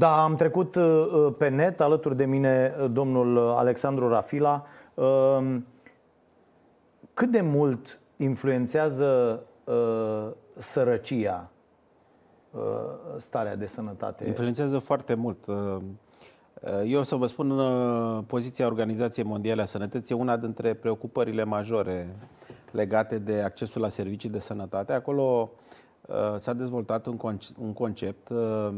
Da, am trecut pe net alături de mine domnul Alexandru Rafila. Cât de mult influențează sărăcia starea de sănătate? Influențează foarte mult. Eu o să vă spun, poziția Organizației Mondiale a Sănătății una dintre preocupările majore legate de accesul la servicii de sănătate. Acolo uh, s-a dezvoltat un, un concept, uh,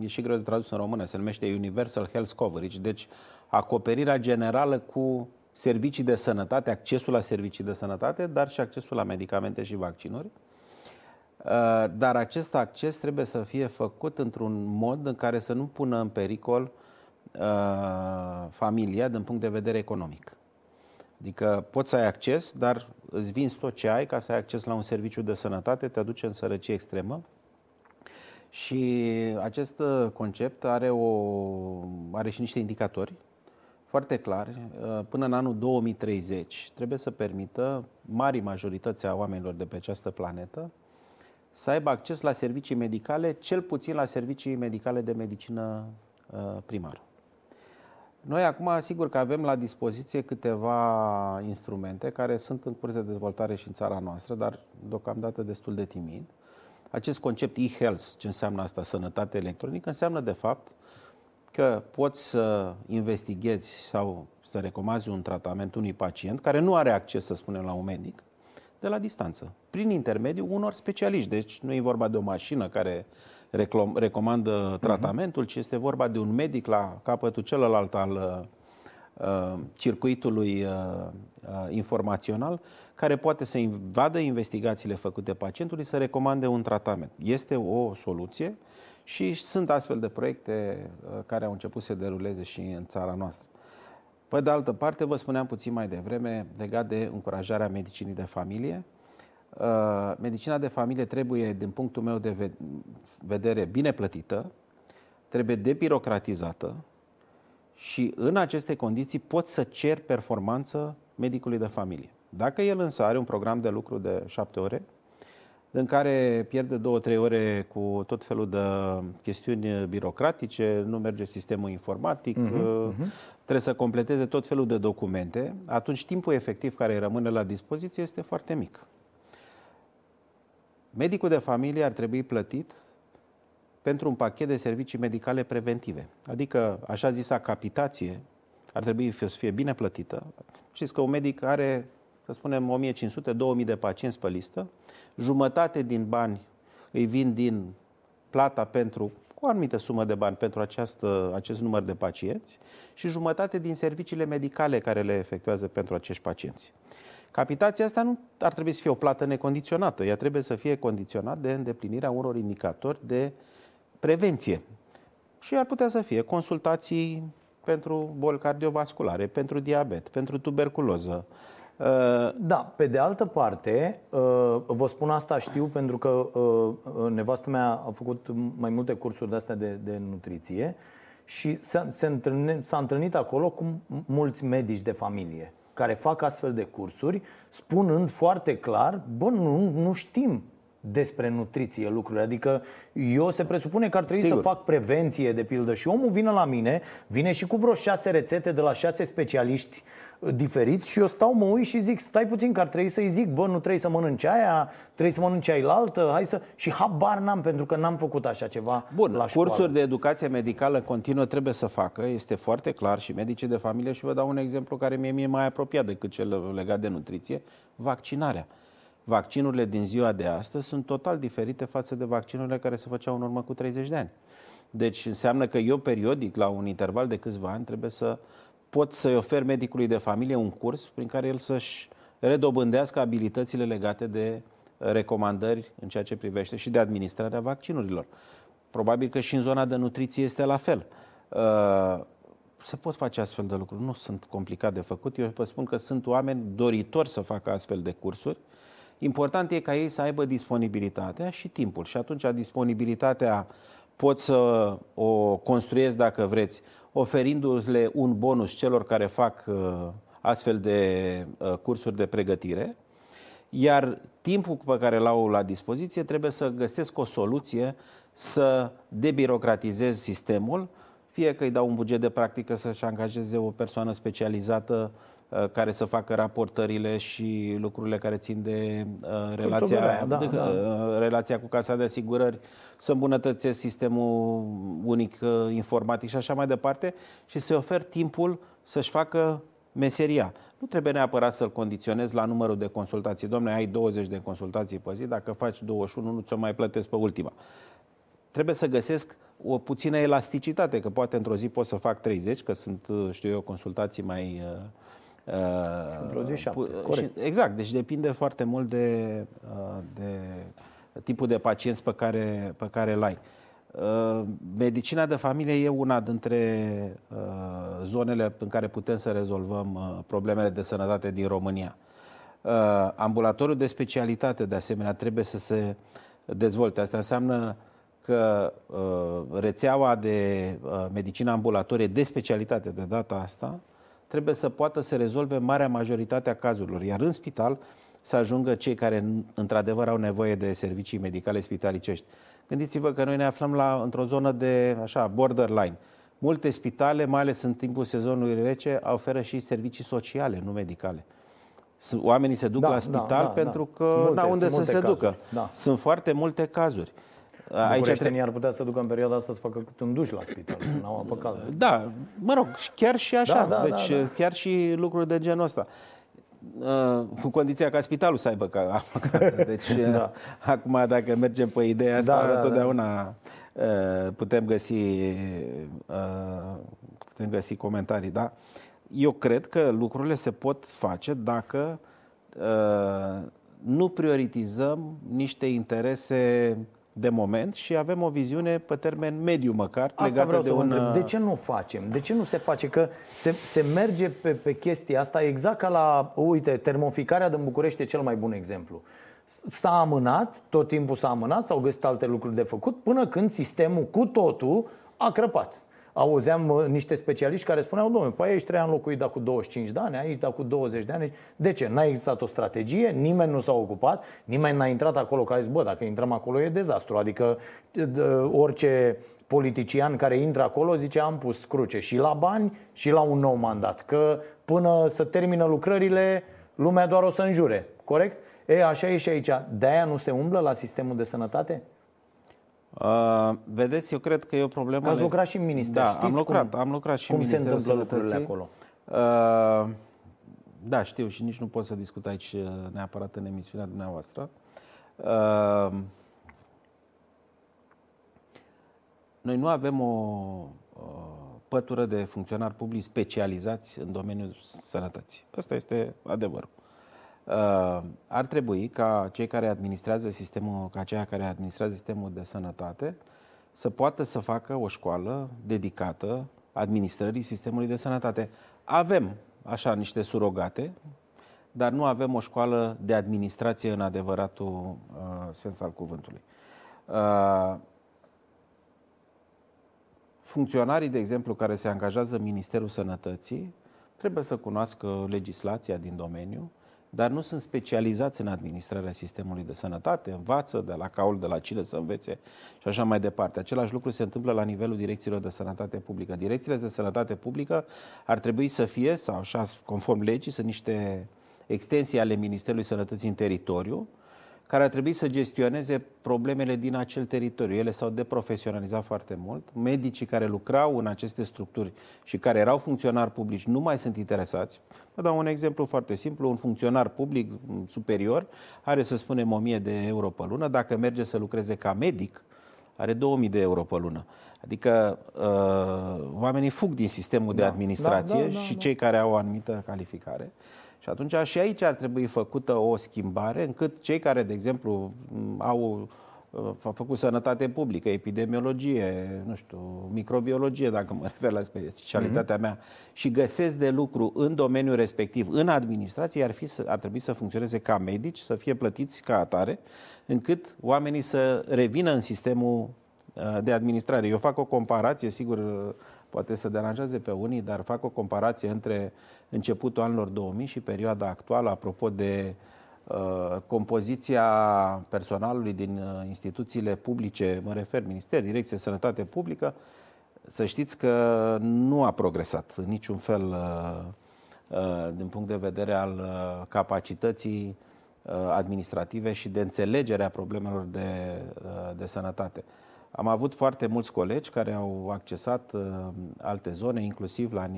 e și greu de tradus în română, se numește Universal Health Coverage, deci acoperirea generală cu servicii de sănătate, accesul la servicii de sănătate, dar și accesul la medicamente și vaccinuri. Uh, dar acest acces trebuie să fie făcut într-un mod în care să nu pună în pericol familia din punct de vedere economic. Adică poți să ai acces, dar îți vinzi tot ce ai ca să ai acces la un serviciu de sănătate, te aduce în sărăcie extremă. Și acest uh, concept are, o, are și niște indicatori foarte clari. Uh, până în anul 2030 trebuie să permită mari majorități a oamenilor de pe această planetă să aibă acces la servicii medicale, cel puțin la servicii medicale de medicină uh, primară. Noi acum, sigur că avem la dispoziție câteva instrumente care sunt în curs de dezvoltare și în țara noastră, dar deocamdată destul de timid. Acest concept e-health, ce înseamnă asta, sănătate electronică, înseamnă de fapt că poți să investighezi sau să recomazi un tratament unui pacient care nu are acces, să spunem, la un medic, de la distanță, prin intermediul unor specialiști. Deci nu e vorba de o mașină care recomandă mhm. tratamentul, ci este vorba de un medic la capătul celălalt al uh, uh, circuitului uh, informațional care poate să vadă investigațiile făcute pacientului, să recomande un tratament. Este o soluție și sunt astfel de proiecte care au început să se deruleze și în țara noastră. Pe de altă parte, vă spuneam puțin mai devreme legat de încurajarea medicinii de familie. Uh, medicina de familie trebuie, din punctul meu de vedere, bine plătită, trebuie debirocratizată și în aceste condiții pot să cer performanță medicului de familie. Dacă el însă are un program de lucru de șapte ore, în care pierde două, trei ore cu tot felul de chestiuni birocratice, nu merge sistemul informatic, uh-huh, uh-huh. trebuie să completeze tot felul de documente, atunci timpul efectiv care îi rămâne la dispoziție este foarte mic. Medicul de familie ar trebui plătit pentru un pachet de servicii medicale preventive. Adică, așa zisa capitație, ar trebui să fie bine plătită. Știți că un medic are, să spunem, 1500-2000 de pacienți pe listă, jumătate din bani îi vin din plata pentru o anumită sumă de bani pentru această, acest număr de pacienți și jumătate din serviciile medicale care le efectuează pentru acești pacienți. Capitația asta nu ar trebui să fie o plată necondiționată, ea trebuie să fie condiționată de îndeplinirea unor indicatori de prevenție. Și ar putea să fie consultații pentru boli cardiovasculare, pentru diabet, pentru tuberculoză. Uh, da, pe de altă parte, uh, vă spun asta știu pentru că uh, nevastă mea a făcut mai multe cursuri de astea de, de nutriție și s-a, s-a întâlnit acolo cu mulți medici de familie care fac astfel de cursuri, spunând foarte clar, bă, nu, nu știm despre nutriție lucruri. Adică eu se presupune că ar trebui Sigur. să fac prevenție, de pildă, și omul vine la mine, vine și cu vreo șase rețete de la șase specialiști diferiți și eu stau, mă uit și zic, stai puțin că ar trebui să-i zic, bă, nu trebuie să mănânci aia, trebuie să mănânci altă, hai să... Și habar n-am, pentru că n-am făcut așa ceva Bun, la școală. cursuri de educație medicală continuă trebuie să facă, este foarte clar și medicii de familie și vă dau un exemplu care mie mi-e mai apropiat decât cel legat de nutriție, vaccinarea. Vaccinurile din ziua de astăzi sunt total diferite față de vaccinurile care se făceau în urmă cu 30 de ani. Deci înseamnă că eu periodic, la un interval de câțiva ani, trebuie să pot să-i ofer medicului de familie un curs prin care el să-și redobândească abilitățile legate de recomandări în ceea ce privește și de administrarea vaccinurilor. Probabil că și în zona de nutriție este la fel. Uh, se pot face astfel de lucruri, nu sunt complicat de făcut. Eu vă spun că sunt oameni doritori să facă astfel de cursuri. Important e ca ei să aibă disponibilitatea și timpul. Și atunci disponibilitatea pot să o construiesc, dacă vreți, oferindu-le un bonus celor care fac uh, astfel de uh, cursuri de pregătire, iar timpul pe care l-au la dispoziție trebuie să găsesc o soluție să debirocratizez sistemul, fie că îi dau un buget de practică să-și angajeze o persoană specializată uh, care să facă raportările și lucrurile care țin de uh, relația, da, de, da. Uh, relația cu Casa de Asigurări, să îmbunătățesc sistemul unic uh, informatic și așa mai departe și să ofer timpul să-și facă meseria. Nu trebuie neapărat să-l condiționez la numărul de consultații. Domne, ai 20 de consultații pe zi, dacă faci 21, nu ți-o mai plătesc pe ultima. Trebuie să găsesc o puțină elasticitate, că poate într-o zi pot să fac 30, că sunt, știu eu, consultații mai... Uh, și într-o zi șapte, și, Exact, deci depinde foarte mult de, uh, de tipul de pacienți pe care, pe care îl ai. Uh, medicina de familie e una dintre uh, zonele în care putem să rezolvăm uh, problemele de sănătate din România. Ambulatoriul de specialitate, de asemenea, trebuie să se dezvolte. Asta înseamnă că rețeaua de medicină ambulatorie de specialitate de data asta trebuie să poată să rezolve marea majoritate a cazurilor. Iar în spital să ajungă cei care într-adevăr au nevoie de servicii medicale spitalicești. Gândiți-vă că noi ne aflăm la, într-o zonă de așa, borderline. Multe spitale, mai ales în timpul sezonului rece, oferă și servicii sociale, nu medicale. Oamenii se duc da, la da, spital da, da, pentru da. că n-au unde să se cazuri. ducă. Da. Sunt foarte multe cazuri. Aici trebuie... ar putea să ducă în perioada asta să facă cât un duș la spital, nu au apă caldă. Da, mă rog, chiar și așa. Da, da, deci da, da. chiar și lucruri de genul ăsta. Uh, cu condiția ca spitalul să aibă ca Deci, da. Uh, acum, dacă mergem pe ideea asta, da, da, totdeauna da. putem găsi putem găsi comentarii, da? Eu cred că lucrurile se pot face dacă nu prioritizăm niște interese de moment și avem o viziune pe termen mediu măcar Asta legată vreau de să un... Întreb. De ce nu facem? De ce nu se face? Că se, se merge pe, pe chestia asta exact ca la, uite, termoficarea din București e cel mai bun exemplu. S-a amânat, tot timpul s-a amânat, s-au găsit alte lucruri de făcut, până când sistemul cu totul a crăpat auzeam niște specialiști care spuneau, domnule, păi aici trei ani locuit dar cu 25 de ani, aici cu 20 de ani. De ce? N-a existat o strategie, nimeni nu s-a ocupat, nimeni n-a intrat acolo ca zis, bă, dacă intrăm acolo e dezastru. Adică orice politician care intră acolo zice am pus cruce și la bani și la un nou mandat. Că până să termină lucrările, lumea doar o să înjure. Corect? E, așa e și aici. De-aia nu se umblă la sistemul de sănătate? Uh, vedeți, eu cred că e o problemă... Ați lucrat și în minister, da, știți am lucrat, cum, am lucrat și cum în se întâmplă lucrurile acolo? Uh, da, știu și nici nu pot să discut aici uh, neapărat în emisiunea dumneavoastră. Uh, noi nu avem o uh, pătură de funcționari publici specializați în domeniul sănătății. Asta este adevărul. Uh, ar trebui ca cei care administrează sistemul, ca cei care administrează sistemul de sănătate să poată să facă o școală dedicată administrării sistemului de sănătate. Avem așa niște surogate, dar nu avem o școală de administrație în adevăratul uh, sens al cuvântului. Uh, funcționarii, de exemplu, care se angajează în Ministerul Sănătății, trebuie să cunoască legislația din domeniu, dar nu sunt specializați în administrarea sistemului de sănătate, învață de la caul, de la cine să învețe și așa mai departe. Același lucru se întâmplă la nivelul direcțiilor de sănătate publică. Direcțiile de sănătate publică ar trebui să fie, sau așa, conform legii, sunt niște extensii ale Ministerului Sănătății în teritoriu, care ar trebui să gestioneze problemele din acel teritoriu. Ele s-au deprofesionalizat foarte mult. Medicii care lucrau în aceste structuri și care erau funcționari publici nu mai sunt interesați. Vă dau un exemplu foarte simplu. Un funcționar public superior are, să spunem, 1000 de euro pe lună. Dacă merge să lucreze ca medic, are 2000 de euro pe lună. Adică uh, oamenii fug din sistemul da, de administrație da, da, da, și da. cei care au o anumită calificare. Și atunci și aici ar trebui făcută o schimbare încât cei care, de exemplu, au au făcut sănătate publică, epidemiologie, nu știu, microbiologie, dacă mă refer la specialitatea mm-hmm. mea, și găsesc de lucru în domeniul respectiv, în administrație, ar, fi, ar trebui să funcționeze ca medici, să fie plătiți ca atare, încât oamenii să revină în sistemul uh, de administrare. Eu fac o comparație, sigur, poate să deranjeze pe unii, dar fac o comparație între începutul anilor 2000 și perioada actuală, apropo de compoziția personalului din instituțiile publice, mă refer Minister, Direcție Sănătate Publică, să știți că nu a progresat în niciun fel din punct de vedere al capacității administrative și de înțelegere a problemelor de, de sănătate. Am avut foarte mulți colegi care au accesat uh, alte zone, inclusiv la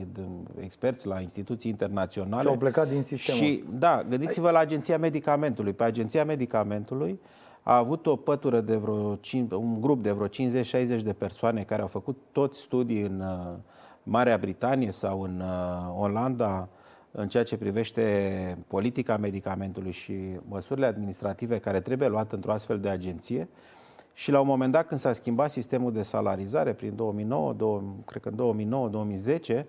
experți la instituții internaționale. Și au plecat din sistemul Și, da, gândiți-vă la Agenția Medicamentului. Pe Agenția Medicamentului a avut o pătură de vreo, un grup de vreo 50-60 de persoane care au făcut toți studii în uh, Marea Britanie sau în uh, Olanda în ceea ce privește politica medicamentului și măsurile administrative care trebuie luate într-o astfel de agenție. Și la un moment dat, când s-a schimbat sistemul de salarizare, prin 2009, 2, cred că în 2009-2010,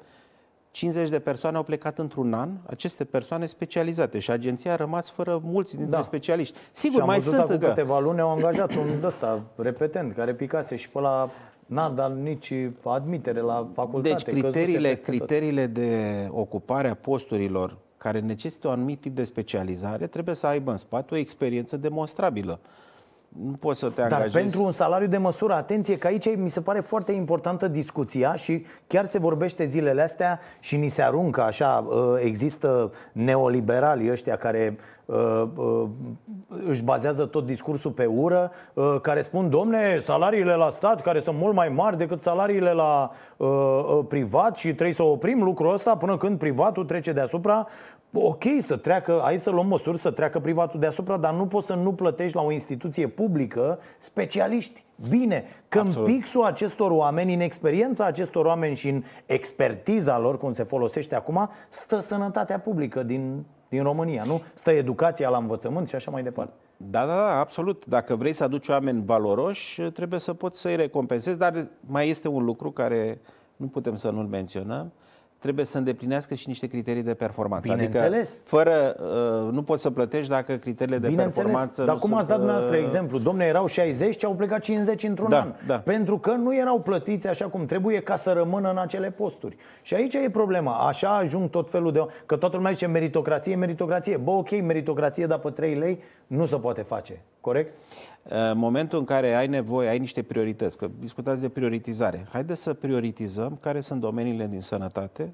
50 de persoane au plecat într-un an, aceste persoane specializate și agenția a rămas fără mulți dintre da. specialiști. Sigur, și mai sunt că... câteva luni au angajat un ăsta repetent care picase și pe la n-a dat nici admitere la facultate. Deci criteriile, criteriile de ocupare a posturilor care necesită un anumit tip de specializare trebuie să aibă în spate o experiență demonstrabilă nu poți să te angajezi. Dar pentru un salariu de măsură, atenție că aici mi se pare foarte importantă discuția și chiar se vorbește zilele astea și ni se aruncă așa, uh, există neoliberali ăștia care uh, uh, își bazează tot discursul pe ură, care spun, domne, salariile la stat, care sunt mult mai mari decât salariile la privat și trebuie să oprim lucrul ăsta până când privatul trece deasupra ok să treacă, hai să luăm măsuri să treacă privatul deasupra, dar nu poți să nu plătești la o instituție publică specialiști. Bine, că în pixul acestor oameni, în experiența acestor oameni și în expertiza lor, cum se folosește acum, stă sănătatea publică din, din România, nu? Stă educația la învățământ și așa mai departe. Da, da, da, absolut. Dacă vrei să aduci oameni valoroși, trebuie să poți să-i recompensezi, dar mai este un lucru care nu putem să nu-l menționăm trebuie să îndeplinească și niște criterii de performanță. Adică fără, uh, nu poți să plătești dacă criteriile de performanță Dar cum ați dat dumneavoastră uh, exemplu? Domne, erau 60 și au plecat 50 într-un da, an. Da. Pentru că nu erau plătiți așa cum trebuie ca să rămână în acele posturi. Și aici e problema. Așa ajung tot felul de... Că toată lumea zice meritocrație, meritocrație. Bă, ok, meritocrație, dar pe 3 lei nu se poate face. Corect? În momentul în care ai nevoie, ai niște priorități, că discutați de prioritizare, haideți să prioritizăm care sunt domeniile din sănătate,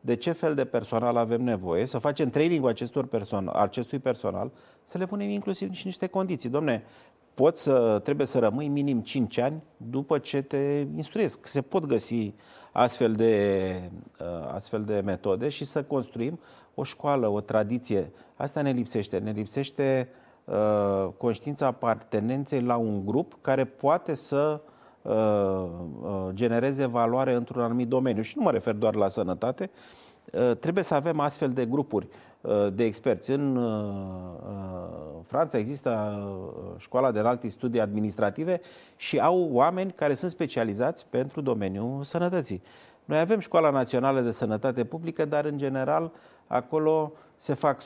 de ce fel de personal avem nevoie, să facem training acestor person- acestui personal, să le punem inclusiv și niște condiții. Domne, poți să, trebuie să rămâi minim 5 ani după ce te instruiesc. Se pot găsi astfel de, uh, astfel de metode și să construim o școală, o tradiție. Asta ne lipsește. Ne lipsește uh, Uh, conștiința apartenenței la un grup care poate să uh, uh, genereze valoare într-un anumit domeniu. Și nu mă refer doar la sănătate, trebuie să avem astfel de grupuri de experți. În Franța există școala de înalte studii administrative și au oameni care sunt specializați pentru domeniul sănătății. Noi avem Școala Națională de Sănătate Publică, dar în general acolo se fac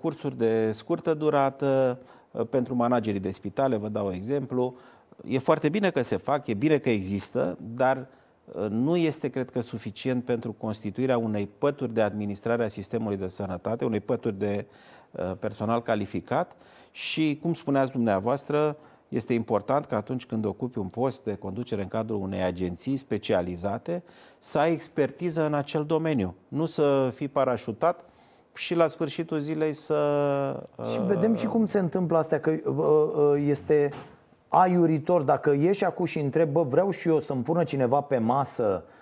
cursuri de scurtă durată uh, pentru managerii de spitale, vă dau un exemplu. E foarte bine că se fac, e bine că există, dar uh, nu este, cred că, suficient pentru constituirea unei pături de administrare a sistemului de sănătate, unei pături de uh, personal calificat și, cum spuneați dumneavoastră, este important că atunci când ocupi un post de conducere în cadrul unei agenții specializate, să ai expertiză în acel domeniu, nu să fii parașutat și la sfârșitul zilei să... Și vedem și cum se întâmplă asta, că uh, uh, este aiuritor. Dacă ieși acum și întrebi, bă, vreau și eu să-mi pună cineva pe masă uh,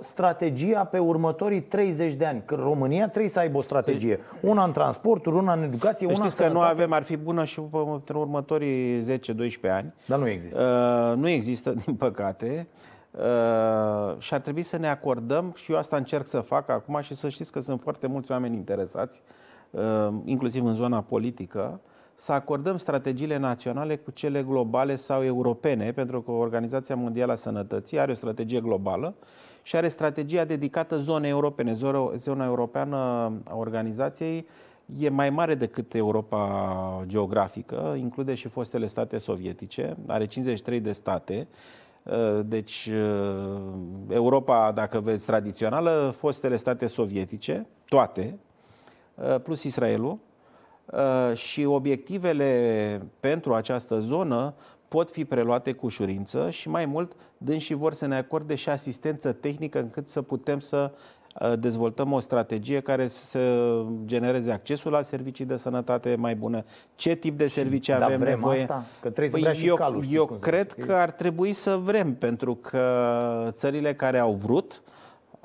strategia pe următorii 30 de ani. Că România trebuie să aibă o strategie. Una în transporturi, una în educație, una în că nu avem, ar fi bună și pentru următorii 10-12 ani. Dar nu există. Uh, nu există, din păcate. Uh, și ar trebui să ne acordăm, și eu asta încerc să fac acum și să știți că sunt foarte mulți oameni interesați, uh, inclusiv în zona politică, să acordăm strategiile naționale cu cele globale sau europene, pentru că Organizația Mondială a Sănătății are o strategie globală și are strategia dedicată zonei europene. Zona europeană a organizației e mai mare decât Europa geografică, include și fostele state sovietice, are 53 de state Uh, deci, uh, Europa, dacă vezi, tradițională, fostele state sovietice, toate, uh, plus Israelul, și obiectivele pentru această zonă pot fi preluate cu ușurință și mai mult și vor să ne acorde și asistență tehnică încât să putem să uh, dezvoltăm o strategie care să genereze accesul la servicii de sănătate mai bune. Ce tip de servicii și, avem vrem nevoie? Asta? Că trebuie să vrea păi eu, și calul, eu cred că ar trebui să vrem, pentru că țările care au vrut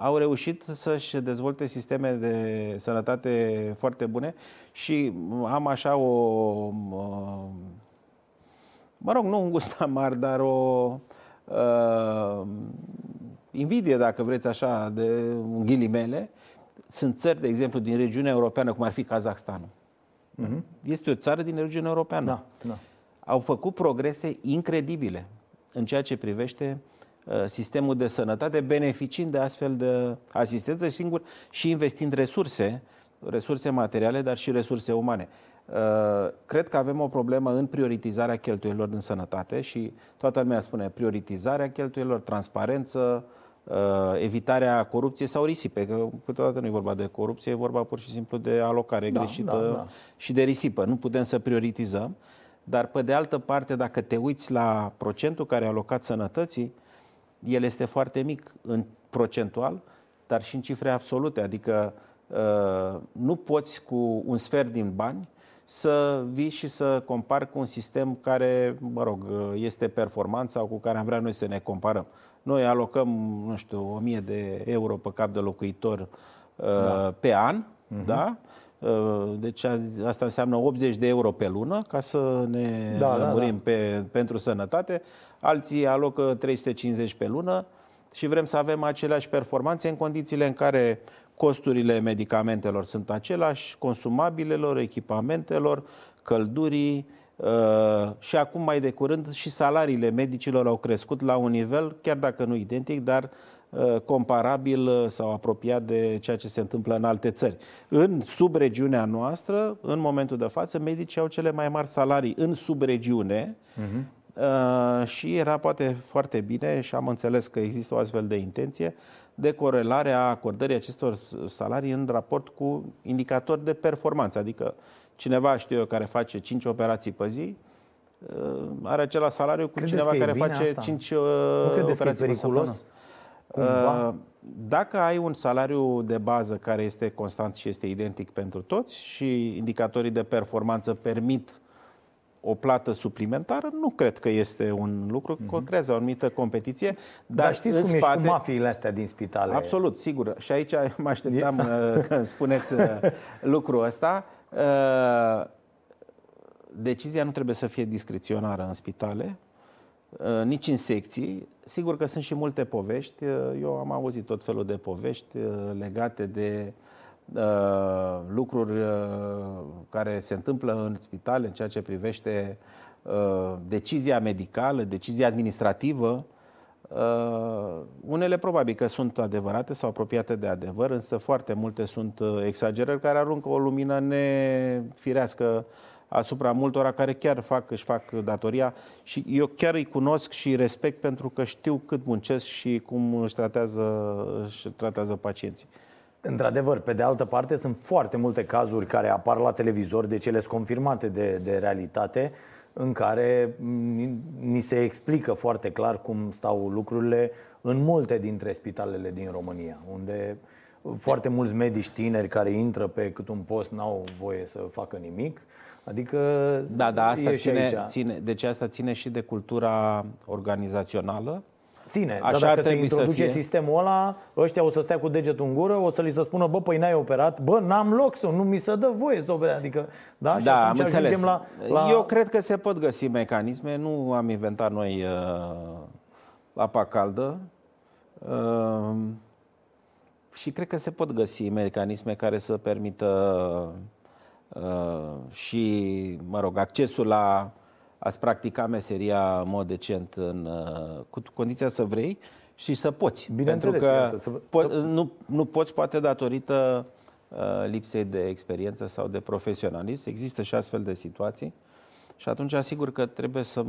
au reușit să-și dezvolte sisteme de sănătate foarte bune și am așa o mă rog, nu un gust amar, dar o uh, invidie, dacă vreți așa, de ghilimele. Sunt țări, de exemplu, din regiunea europeană, cum ar fi Kazakhstanul. Uh-huh. Este o țară din regiunea europeană. Da, da. Au făcut progrese incredibile în ceea ce privește uh, sistemul de sănătate, beneficiind de astfel de asistență singur și investind resurse, resurse materiale, dar și resurse umane. Uh, cred că avem o problemă în prioritizarea cheltuielor în sănătate și toată lumea spune prioritizarea cheltuielor, transparență, uh, evitarea corupției sau risipe, că câteodată nu e vorba de corupție, e vorba pur și simplu de alocare da, greșită da, da. și de risipă. Nu putem să prioritizăm, dar pe de altă parte, dacă te uiți la procentul care e alocat sănătății, el este foarte mic în procentual, dar și în cifre absolute, adică uh, nu poți cu un sfert din bani să vii și să compari cu un sistem care, mă rog, este performant sau cu care am vrea noi să ne comparăm. Noi alocăm, nu știu, 1000 de euro pe cap de locuitor da. pe an, uh-huh. da? Deci asta înseamnă 80 de euro pe lună ca să ne da, lămurim da, da. Pe, pentru sănătate. Alții alocă 350 pe lună și vrem să avem aceleași performanțe în condițiile în care costurile medicamentelor sunt același, consumabilelor, echipamentelor, căldurii uh, și acum mai de curând și salariile medicilor au crescut la un nivel, chiar dacă nu identic, dar uh, comparabil uh, sau apropiat de ceea ce se întâmplă în alte țări. În subregiunea noastră, în momentul de față, medicii au cele mai mari salarii în subregiune uh-huh. Și era poate foarte bine și am înțeles că există o astfel de intenție de corelare a acordării acestor salarii în raport cu indicatori de performanță. Adică cineva, știu eu, care face 5 operații pe zi, uh, are același salariu cu Credeți cineva care face asta? 5 uh, operații pe săptămână. Cumva? Uh, dacă ai un salariu de bază care este constant și este identic pentru toți și indicatorii de performanță permit o plată suplimentară, nu cred că este un lucru, mm-hmm. creează o anumită competiție. Dar, dar știți cum spate... ești cu mafiile astea din spitale? Absolut, sigur. Și aici mă așteptam uh, că spuneți uh, lucrul ăsta. Uh, decizia nu trebuie să fie discreționară în spitale, nici în secții. Sigur că sunt și multe povești. Eu am auzit tot felul de povești legate de uh, Uh, lucruri uh, care se întâmplă în spitale în ceea ce privește uh, decizia medicală, decizia administrativă. Unele probabil că sunt adevărate sau apropiate de adevăr, însă foarte multe sunt exagerări care aruncă o lumină nefirească asupra multora care chiar fac, își fac datoria și eu chiar îi cunosc și respect pentru că știu cât muncesc și cum își tratează, își tratează pacienții. Într-adevăr, pe de altă parte, sunt foarte multe cazuri care apar la televizor, de cele confirmate de, de realitate, în care ni se explică foarte clar cum stau lucrurile în multe dintre spitalele din România, unde foarte mulți medici tineri care intră pe cât un post n-au voie să facă nimic. Adică da, da, asta ține, ține, deci asta ține și de cultura organizațională ține. Așa Dar dacă se introduce sistemul ăla, ăștia o să stea cu degetul în gură, o să li se spună, bă, păi n-ai operat, bă, n-am loc să, nu mi se dă voie să operez. Adică, da, și da am înțeles. La, la... Eu cred că se pot găsi mecanisme, nu am inventat noi uh, apa caldă. Uh, și cred că se pot găsi mecanisme care să permită uh, și, mă rog, accesul la ați practica meseria în mod decent în, uh, cu condiția să vrei și să poți. Pentru că iată, să, po- să... Nu, nu poți poate datorită uh, lipsei de experiență sau de profesionalism. Există și astfel de situații și atunci asigur că trebuie să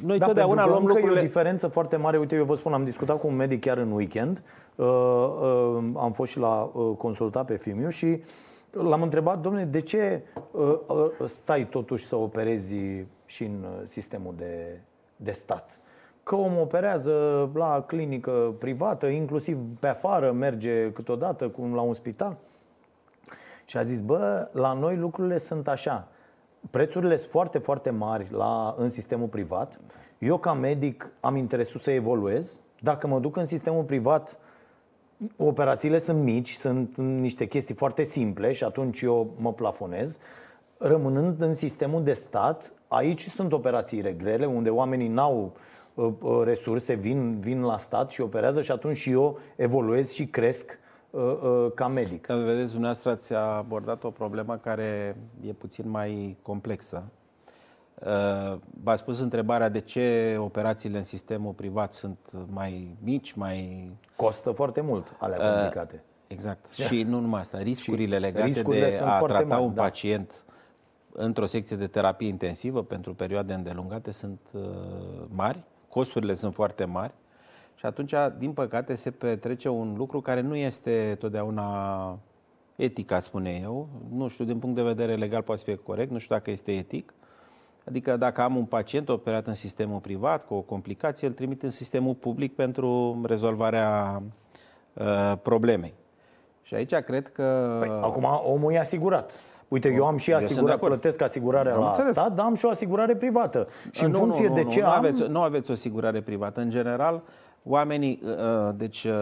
noi da, totdeauna luăm lucrurile... e o diferență foarte mare. Uite, eu vă spun, am discutat cu un medic chiar în weekend. Uh, uh, am fost și la uh, consultat pe Fimiu și l-am întrebat, domnule, de ce uh, uh, stai totuși să operezi și în sistemul de, de stat? Că om operează la clinică privată, inclusiv pe afară, merge câteodată cum la un spital. Și a zis, bă, la noi lucrurile sunt așa. Prețurile sunt foarte, foarte mari la, în sistemul privat. Eu, ca medic, am interesul să evoluez. Dacă mă duc în sistemul privat, operațiile sunt mici, sunt niște chestii foarte simple și atunci eu mă plafonez. Rămânând în sistemul de stat, aici sunt operații grele, unde oamenii n-au uh, uh, resurse, vin, vin la stat și operează și atunci și eu evoluez și cresc uh, ca medic. Dar vedeți, dumneavoastră ați abordat o problemă care e puțin mai complexă. V-ați spus întrebarea de ce operațiile în sistemul privat sunt mai mici, mai... Costă foarte mult alea complicate. Exact. Și nu numai asta, riscurile legate riscurile de a trata mari, un da. pacient într-o secție de terapie intensivă pentru perioade îndelungate sunt mari, costurile sunt foarte mari și atunci, din păcate, se petrece un lucru care nu este totdeauna etic, spune eu. Nu știu, din punct de vedere legal poate fi corect, nu știu dacă este etic. Adică dacă am un pacient operat în sistemul privat cu o complicație, îl trimit în sistemul public pentru rezolvarea uh, problemei. Și aici cred că... Păi, acum omul e asigurat. Uite, eu am și asigurare, plătesc asigurarea am la înțeles. stat, dar am și o asigurare privată. Și în nu, funcție nu, nu, de ce nu, am... Aveți, nu aveți o asigurare privată. În general, oamenii, uh, uh, deci uh,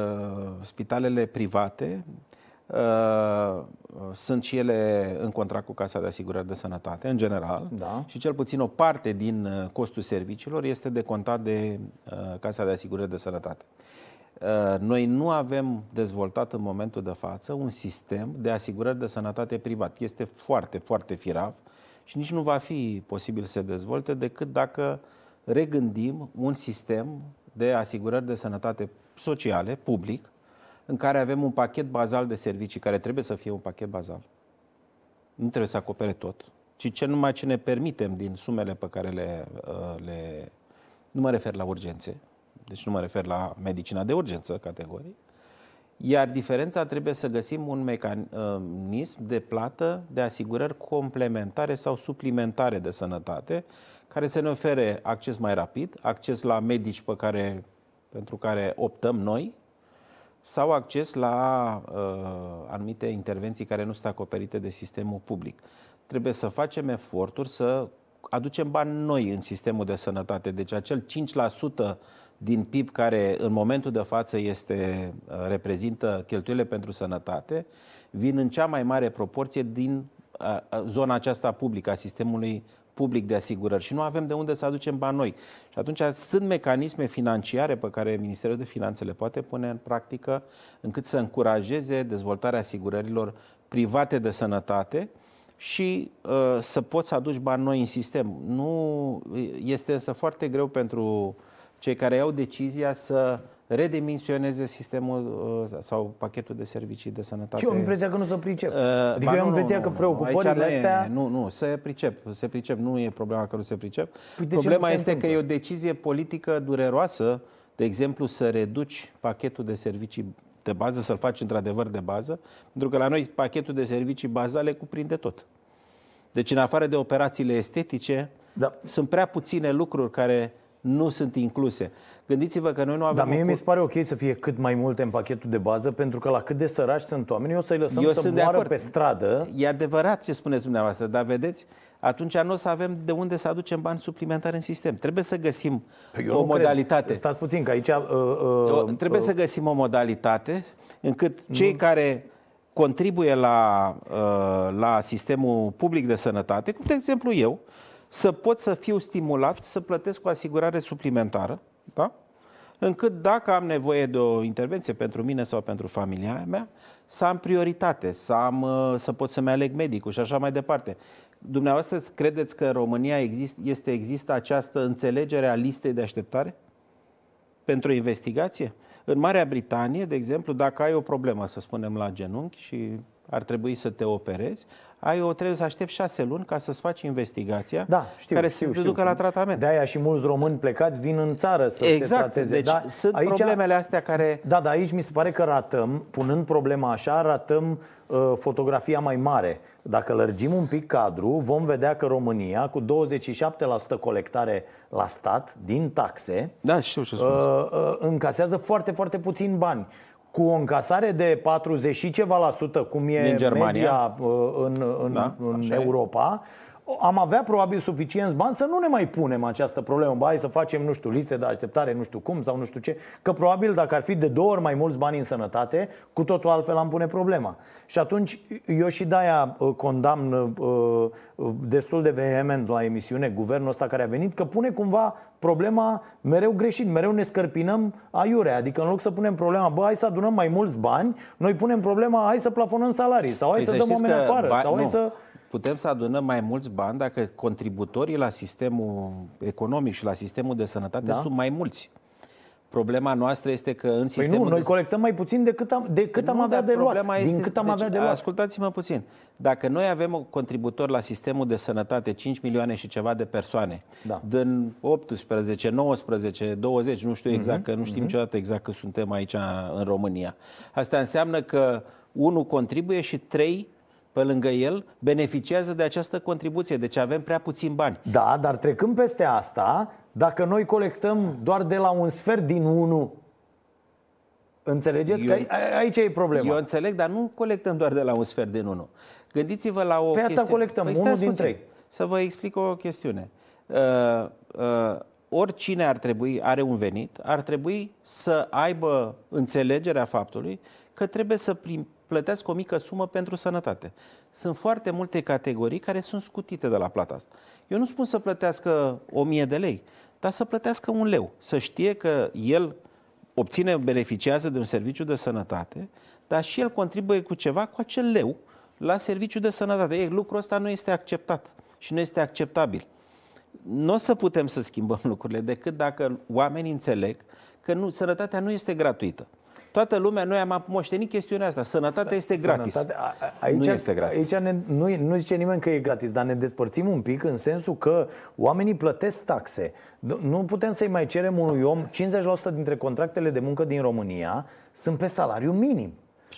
spitalele private sunt și ele în contract cu Casa de Asigurări de Sănătate, în general, da. și cel puțin o parte din costul serviciilor este decontat de Casa de Asigurări de Sănătate. Noi nu avem dezvoltat în momentul de față un sistem de asigurări de sănătate privat. Este foarte, foarte firav și nici nu va fi posibil să se dezvolte decât dacă regândim un sistem de asigurări de sănătate sociale, public, în care avem un pachet bazal de servicii, care trebuie să fie un pachet bazal. Nu trebuie să acopere tot, ci ce numai ce ne permitem din sumele pe care le, uh, le... Nu mă refer la urgențe, deci nu mă refer la medicina de urgență categorii, iar diferența trebuie să găsim un mecanism de plată de asigurări complementare sau suplimentare de sănătate care să ne ofere acces mai rapid, acces la medici pe care, pentru care optăm noi, sau acces la uh, anumite intervenții care nu sunt acoperite de sistemul public. Trebuie să facem eforturi să aducem bani noi în sistemul de sănătate. Deci acel 5% din PIB care în momentul de față este, uh, reprezintă cheltuielile pentru sănătate, vin în cea mai mare proporție din uh, zona aceasta publică a sistemului public de asigurări și nu avem de unde să aducem bani noi. Și atunci sunt mecanisme financiare pe care Ministerul de Finanțe le poate pune în practică încât să încurajeze dezvoltarea asigurărilor private de sănătate și uh, să poți să aduci bani noi în sistem. Nu este însă foarte greu pentru cei care iau decizia să redimensioneze sistemul uh, sau pachetul de servicii de sănătate. eu am impresia că nu se pricep. Uh, adică eu am impresia că preocupările astea... Nu, nu, se pricep, se pricep. Nu e problema că nu se pricep. Păi Problema este că e o decizie politică dureroasă, de exemplu, să reduci pachetul de servicii de bază, să-l faci într-adevăr de bază, pentru că la noi pachetul de servicii bazale cuprinde tot. Deci, în afară de operațiile estetice, da. sunt prea puține lucruri care nu sunt incluse. Gândiți-vă că noi nu avem... Dar mie mi se pare ok să fie cât mai multe în pachetul de bază, pentru că la cât de săraci sunt oamenii, o să-i lăsăm Eu să moară pe stradă. E adevărat ce spuneți dumneavoastră, dar vedeți, atunci nu o să avem de unde să aducem bani suplimentari în sistem. Trebuie să găsim păi o modalitate. Cred. Stați puțin, că aici... Uh, uh, Trebuie uh, să găsim o modalitate încât cei care contribuie la, uh, la sistemul public de sănătate, cum de exemplu eu, să pot să fiu stimulat să plătesc o asigurare suplimentară, da? încât dacă am nevoie de o intervenție pentru mine sau pentru familia mea, să am prioritate, să, am, uh, să pot să-mi aleg medicul și așa mai departe. Dumneavoastră credeți că în România exist, este, există această înțelegere a listei de așteptare pentru o investigație? În Marea Britanie, de exemplu, dacă ai o problemă, să spunem, la genunchi și ar trebui să te operezi, ai o trebuie să aștepți șase luni ca să-ți faci investigația da, știu, care știu, să știu. te ducă la tratament. De aia și mulți români plecați vin în țară să exact. se trateze. Deci da, sunt aici, problemele astea care... Da, dar aici mi se pare că ratăm, punând problema așa, ratăm uh, fotografia mai mare. Dacă lărgim un pic cadru, vom vedea că România, cu 27% colectare la stat din taxe, da, știu ce uh, uh, încasează foarte, foarte puțin bani cu o încasare de 40 și ceva la sută, cum e Din Germania. media uh, în, în, Da, în așa e. Europa, am avea probabil suficienți bani să nu ne mai punem această problemă. Ba, hai să facem, nu știu, liste de așteptare, nu știu cum sau nu știu ce. Că probabil dacă ar fi de două ori mai mulți bani în sănătate, cu totul altfel am pune problema. Și atunci eu și de-aia uh, condamn uh, uh, destul de vehement la emisiune guvernul ăsta care a venit, că pune cumva problema mereu greșit, mereu ne scărpinăm aiurea. Adică în loc să punem problema, bă, hai să adunăm mai mulți bani, noi punem problema, hai să plafonăm salarii sau hai Păi să dăm știți oameni că afară ba- sau hai nu. să... Putem să adunăm mai mulți bani dacă contributorii la sistemul economic și la sistemul de sănătate Da. sunt mai mulți. Problema noastră este că în Păi sistemul nu, noi de... colectăm mai puțin decât am, decât am Nu, avea dar de luat. problema Din este- cât am deci, avea de luat. Ascultați-mă puțin. Dacă noi avem un contributor la sistemul de sănătate, 5 milioane și ceva de persoane, Da. din 18, 19, 20, nu știu Mhm, exact, că nu știm niciodată exact că suntem aici în România. Asta înseamnă că unul contribuie și trei pe lângă el beneficiază de această contribuție. Deci avem prea puțin bani. Da, dar trecând peste asta, dacă noi colectăm doar de la un sfert din unu, înțelegeți Eu- că ai- aici e problema. Eu înțeleg, dar nu colectăm doar de la un sfert din unul. Gândiți-vă la o Păi atâta chestie. colectăm, păi unul stați din puțin. trei. Să vă explic o chestiune. Uh, uh, oricine ar trebui, are un venit, ar trebui să aibă înțelegerea faptului că trebuie să prim, plătească o mică sumă pentru sănătate. Sunt foarte multe categorii care sunt scutite de la plata asta. Eu nu spun să plătească 1000 de lei, dar să plătească un leu. Să știe că el obține, beneficiază de un serviciu de sănătate, dar și el contribuie cu ceva, cu acel leu, la serviciu de sănătate. Ei, lucrul ăsta nu este acceptat și nu este acceptabil. Nu o să putem să schimbăm lucrurile decât dacă oamenii înțeleg că nu, sănătatea nu este gratuită. Toată lumea, noi am moștenit chestiunea asta. Sănătatea este gratis. Sănătate- a- a- aici, nu este gratis. Aici ne, nu, nu zice nimeni că e gratis, dar ne despărțim un pic în sensul că oamenii plătesc taxe. D- Nu putem să-i mai cerem unui om, 50% dintre contractele de muncă din România sunt pe salariu minim.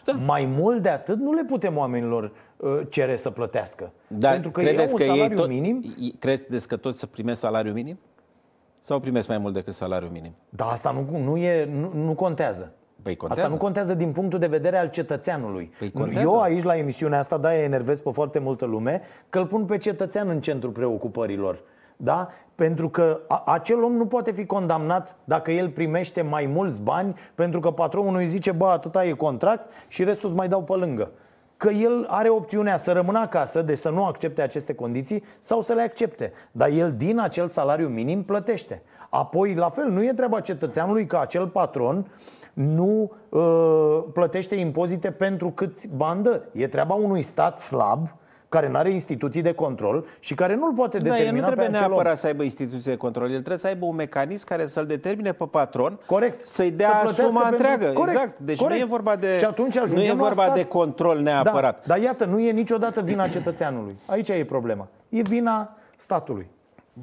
Da. Mai mult de atât nu le putem oamenilor uh, cere să plătească. Dar Pentru că credeți iau că un ei salariu tot, minim, i- credeți că toți să primesc salariu minim? Sau primesc mai mult decât salariu minim? dar asta nu, nu, e, nu, nu contează. Păi contează. Asta nu contează din punctul de vedere al cetățeanului. Păi contează. Eu aici la emisiunea asta, da, enervez pe foarte multă lume, că îl pun pe cetățean în centrul preocupărilor. Da? Pentru că a- acel om nu poate fi condamnat dacă el primește mai mulți bani pentru că patronul îi zice, bă, atâta e contract și restul îți mai dau pe lângă. Că el are opțiunea să rămână acasă, deci să nu accepte aceste condiții sau să le accepte. Dar el din acel salariu minim plătește. Apoi, la fel, nu e treaba cetățeanului că acel patron nu uh, plătește impozite pentru câți bani dă. E treaba unui stat slab care nu are instituții de control și care nu-l poate Da, el determina nu trebuie pe acel om. neapărat să aibă instituție de control, el trebuie să aibă un mecanism care să-l determine pe patron Corect. să-i Să dea plătească suma pentru- întreagă. Corect, Exact. Deci corect. nu e vorba de, Și atunci nu e ajungem la vorba stat. de control neapărat. Da, dar iată, nu e niciodată vina cetățeanului. Aici e problema. E vina statului.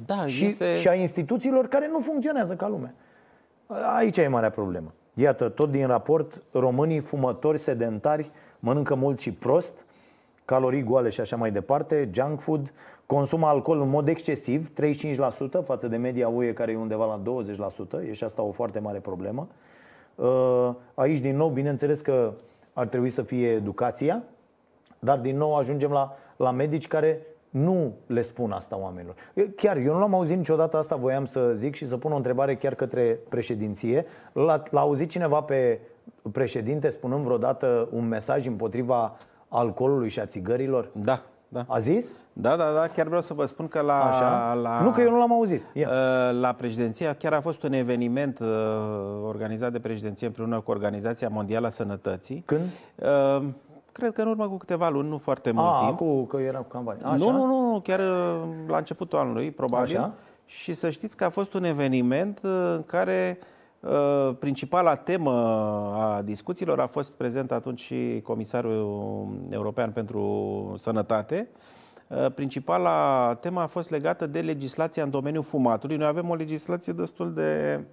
Da, și, este... și a instituțiilor care nu funcționează ca lume. Aici e marea problemă. Iată, tot din raport, românii fumători sedentari mănâncă mult și prost, calorii goale și așa mai departe, junk food, consumă alcool în mod excesiv, 35% față de media UE care e undeva la 20%, e și asta o foarte mare problemă. Uh, Aici, din nou, bineînțeles că ar trebui să fie educația, dar din nou ajungem la, la medici care nu le spun asta oamenilor. Eu- Chiar, eu nu l-am auzit niciodată asta, voiam să zic și să pun o întrebare chiar către președinție. L-a, l-a auzit cineva pe președinte spunând vreodată un mesaj împotriva alcoolului și a țigărilor? Da, da. A zis? Da, da, da, chiar vreau să vă spun că la... Așa? la Nu că eu nu l-am auzit. Ia. Uh, La președinția chiar a fost un eveniment uh, organizat de președinție împreună cu Organizația Mondială a Sănătății. Când? Uh, Cred că în urmă cu câteva luni, nu foarte mult A, timp. acum că era cu campanie. Așa? Nu, nu, nu, nu, chiar uh, la începutul anului, probabil. Așa. Și să știți că a fost un eveniment uh, în care Uh, principala temă a discuțiilor a fost prezent atunci și Comisarul European pentru Sănătate. Uh, principala temă a fost legată de legislația în domeniul fumatului. Noi avem o legislație destul de uh,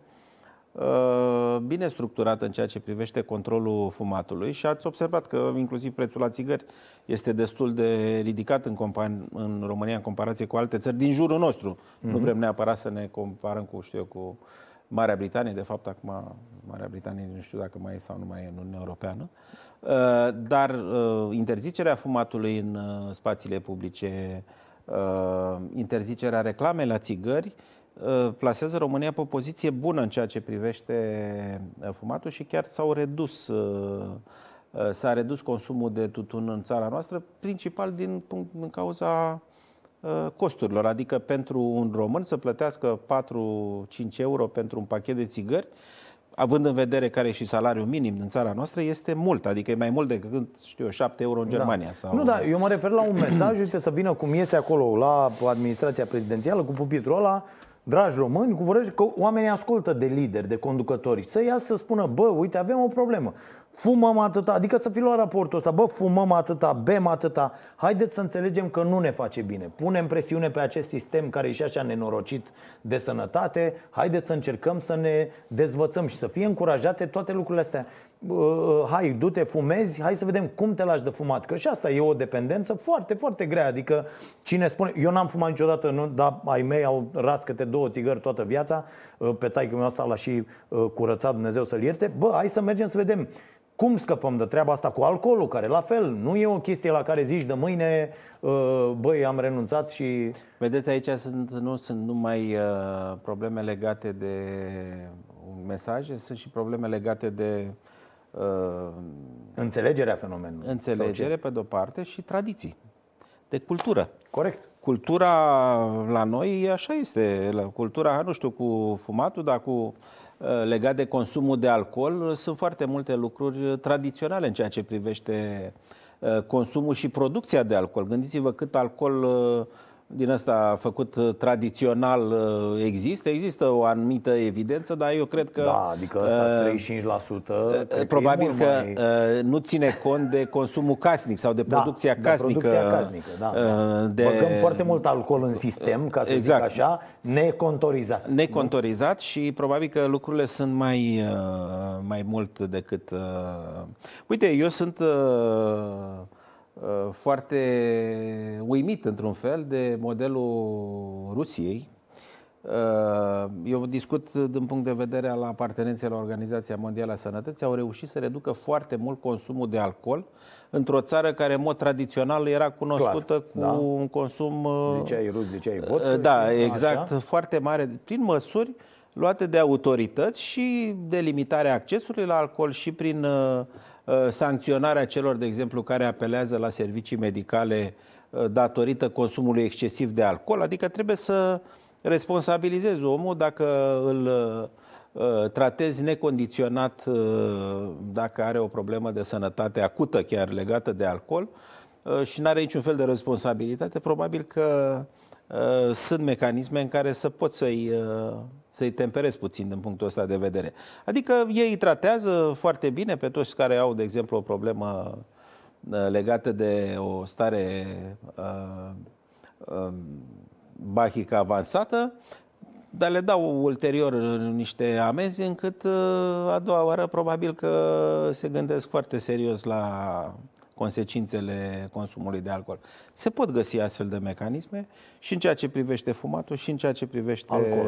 bine structurată în ceea ce privește controlul fumatului și ați observat că inclusiv prețul la țigări este destul de ridicat în, compan- în România în comparație cu alte țări din jurul nostru. Mm-hmm. Nu mhm. vrem neapărat să ne comparăm cu, știu eu, cu Marea Britanie, de fapt acum Marea Britanie nu știu dacă mai e sau nu mai e în Uniunea Europeană, uh, dar uh, interzicerea fumatului în uh, spațiile publice, interzicerea reclamei la țigări, plasează România pe o poziție bună în ceea ce privește fumatul și chiar s-au redus s-a redus consumul de tutun în țara noastră, principal din, din cauza Uh, costurilor, adică pentru un român să plătească 4-5 euro pentru un pachet de țigări, având în vedere care e și salariul minim în țara noastră, este mult, adică e mai mult decât, știu eu, 7 euro în da. Germania. Da. Sau... Nu, da, eu mă refer la un mesaj, uite, să vină cum iese acolo la administrația prezidențială cu pupitrul ăla, dragi români, cu vorbește că oamenii ascultă de lideri, de conducători, să ia să spună, bă, uite, avem o problemă fumăm atâta, adică să fi luat raportul ăsta, bă, fumăm atâta, bem atâta, haideți să înțelegem că nu ne face bine. Punem presiune pe acest sistem care e și așa nenorocit de sănătate, haideți să încercăm să ne dezvățăm și să fie încurajate toate lucrurile astea. Hai, du-te, fumezi, hai să vedem cum te lași de fumat. Că și asta e o dependență foarte, foarte grea. Adică cine spune, eu n-am fumat niciodată, nu, dar ai mei au ras câte două țigări toată viața, pe taică meu asta l-a și curățat Dumnezeu să-l ierte. Bă, hai să mergem să vedem cum scăpăm de treaba asta cu alcoolul, care la fel nu e o chestie la care zici de mâine, uh, băi, am renunțat și... Vedeți, aici sunt, nu sunt numai uh, probleme legate de un mesaj, sunt și probleme legate de... Uh, Înțelegerea fenomenului. Înțelegere, pe de-o parte, și tradiții, de cultură. Corect. Cultura la noi așa este. Cultura, nu știu, cu fumatul, dar cu Uh, legat de consumul de alcool, sunt foarte multe lucruri tradiționale în ceea ce privește uh, consumul și producția de alcool. Gândiți-vă cât alcool uh, din asta făcut uh, tradițional uh, există, există o anumită evidență, dar eu cred că... Da, adică asta uh, 35% uh, Probabil că, mai... uh, nu ține cont de consumul casnic sau de da, producția da, casnică. De producția casnică, da. Uh, de... Băgăm foarte mult alcool în sistem, ca să exact. zic așa, necontorizat. Necontorizat nu? și probabil că lucrurile sunt mai, uh, mai mult decât... Uh... Uite, eu sunt... Uh, Uh, foarte uimit într-un fel de modelul Rusiei. Uh, eu discut din punct de vedere al apartenenței la Organizația Mondială a Sănătății, au reușit să reducă foarte mult consumul de alcool într-o țară care în mod tradițional era cunoscută Clar, cu da. un consum... Uh, ziceai rus, ziceai vodka. Da, exact, așa. foarte mare, prin măsuri luate de autorități și de limitarea accesului la alcool și prin uh, Uh, sancționarea celor, de exemplu, care apelează la servicii medicale uh, datorită consumului excesiv de alcool, adică trebuie să responsabilizezi omul dacă îl uh, tratezi necondiționat dacă are o problemă de sănătate acută chiar legată de alcool și nu are niciun fel de responsabilitate, probabil că sunt mecanisme în care să poți să-i să-i temperezi puțin din punctul ăsta de vedere. Adică ei îi tratează foarte bine pe toți care au, de exemplu, o problemă uh, legată de o stare uh, uh, bahică avansată, dar le dau ulterior niște amenzi încât uh, a doua oară probabil că se gândesc foarte serios la consecințele consumului de alcool. Se pot găsi astfel de mecanisme și în ceea ce privește fumatul și în ceea ce privește alcool.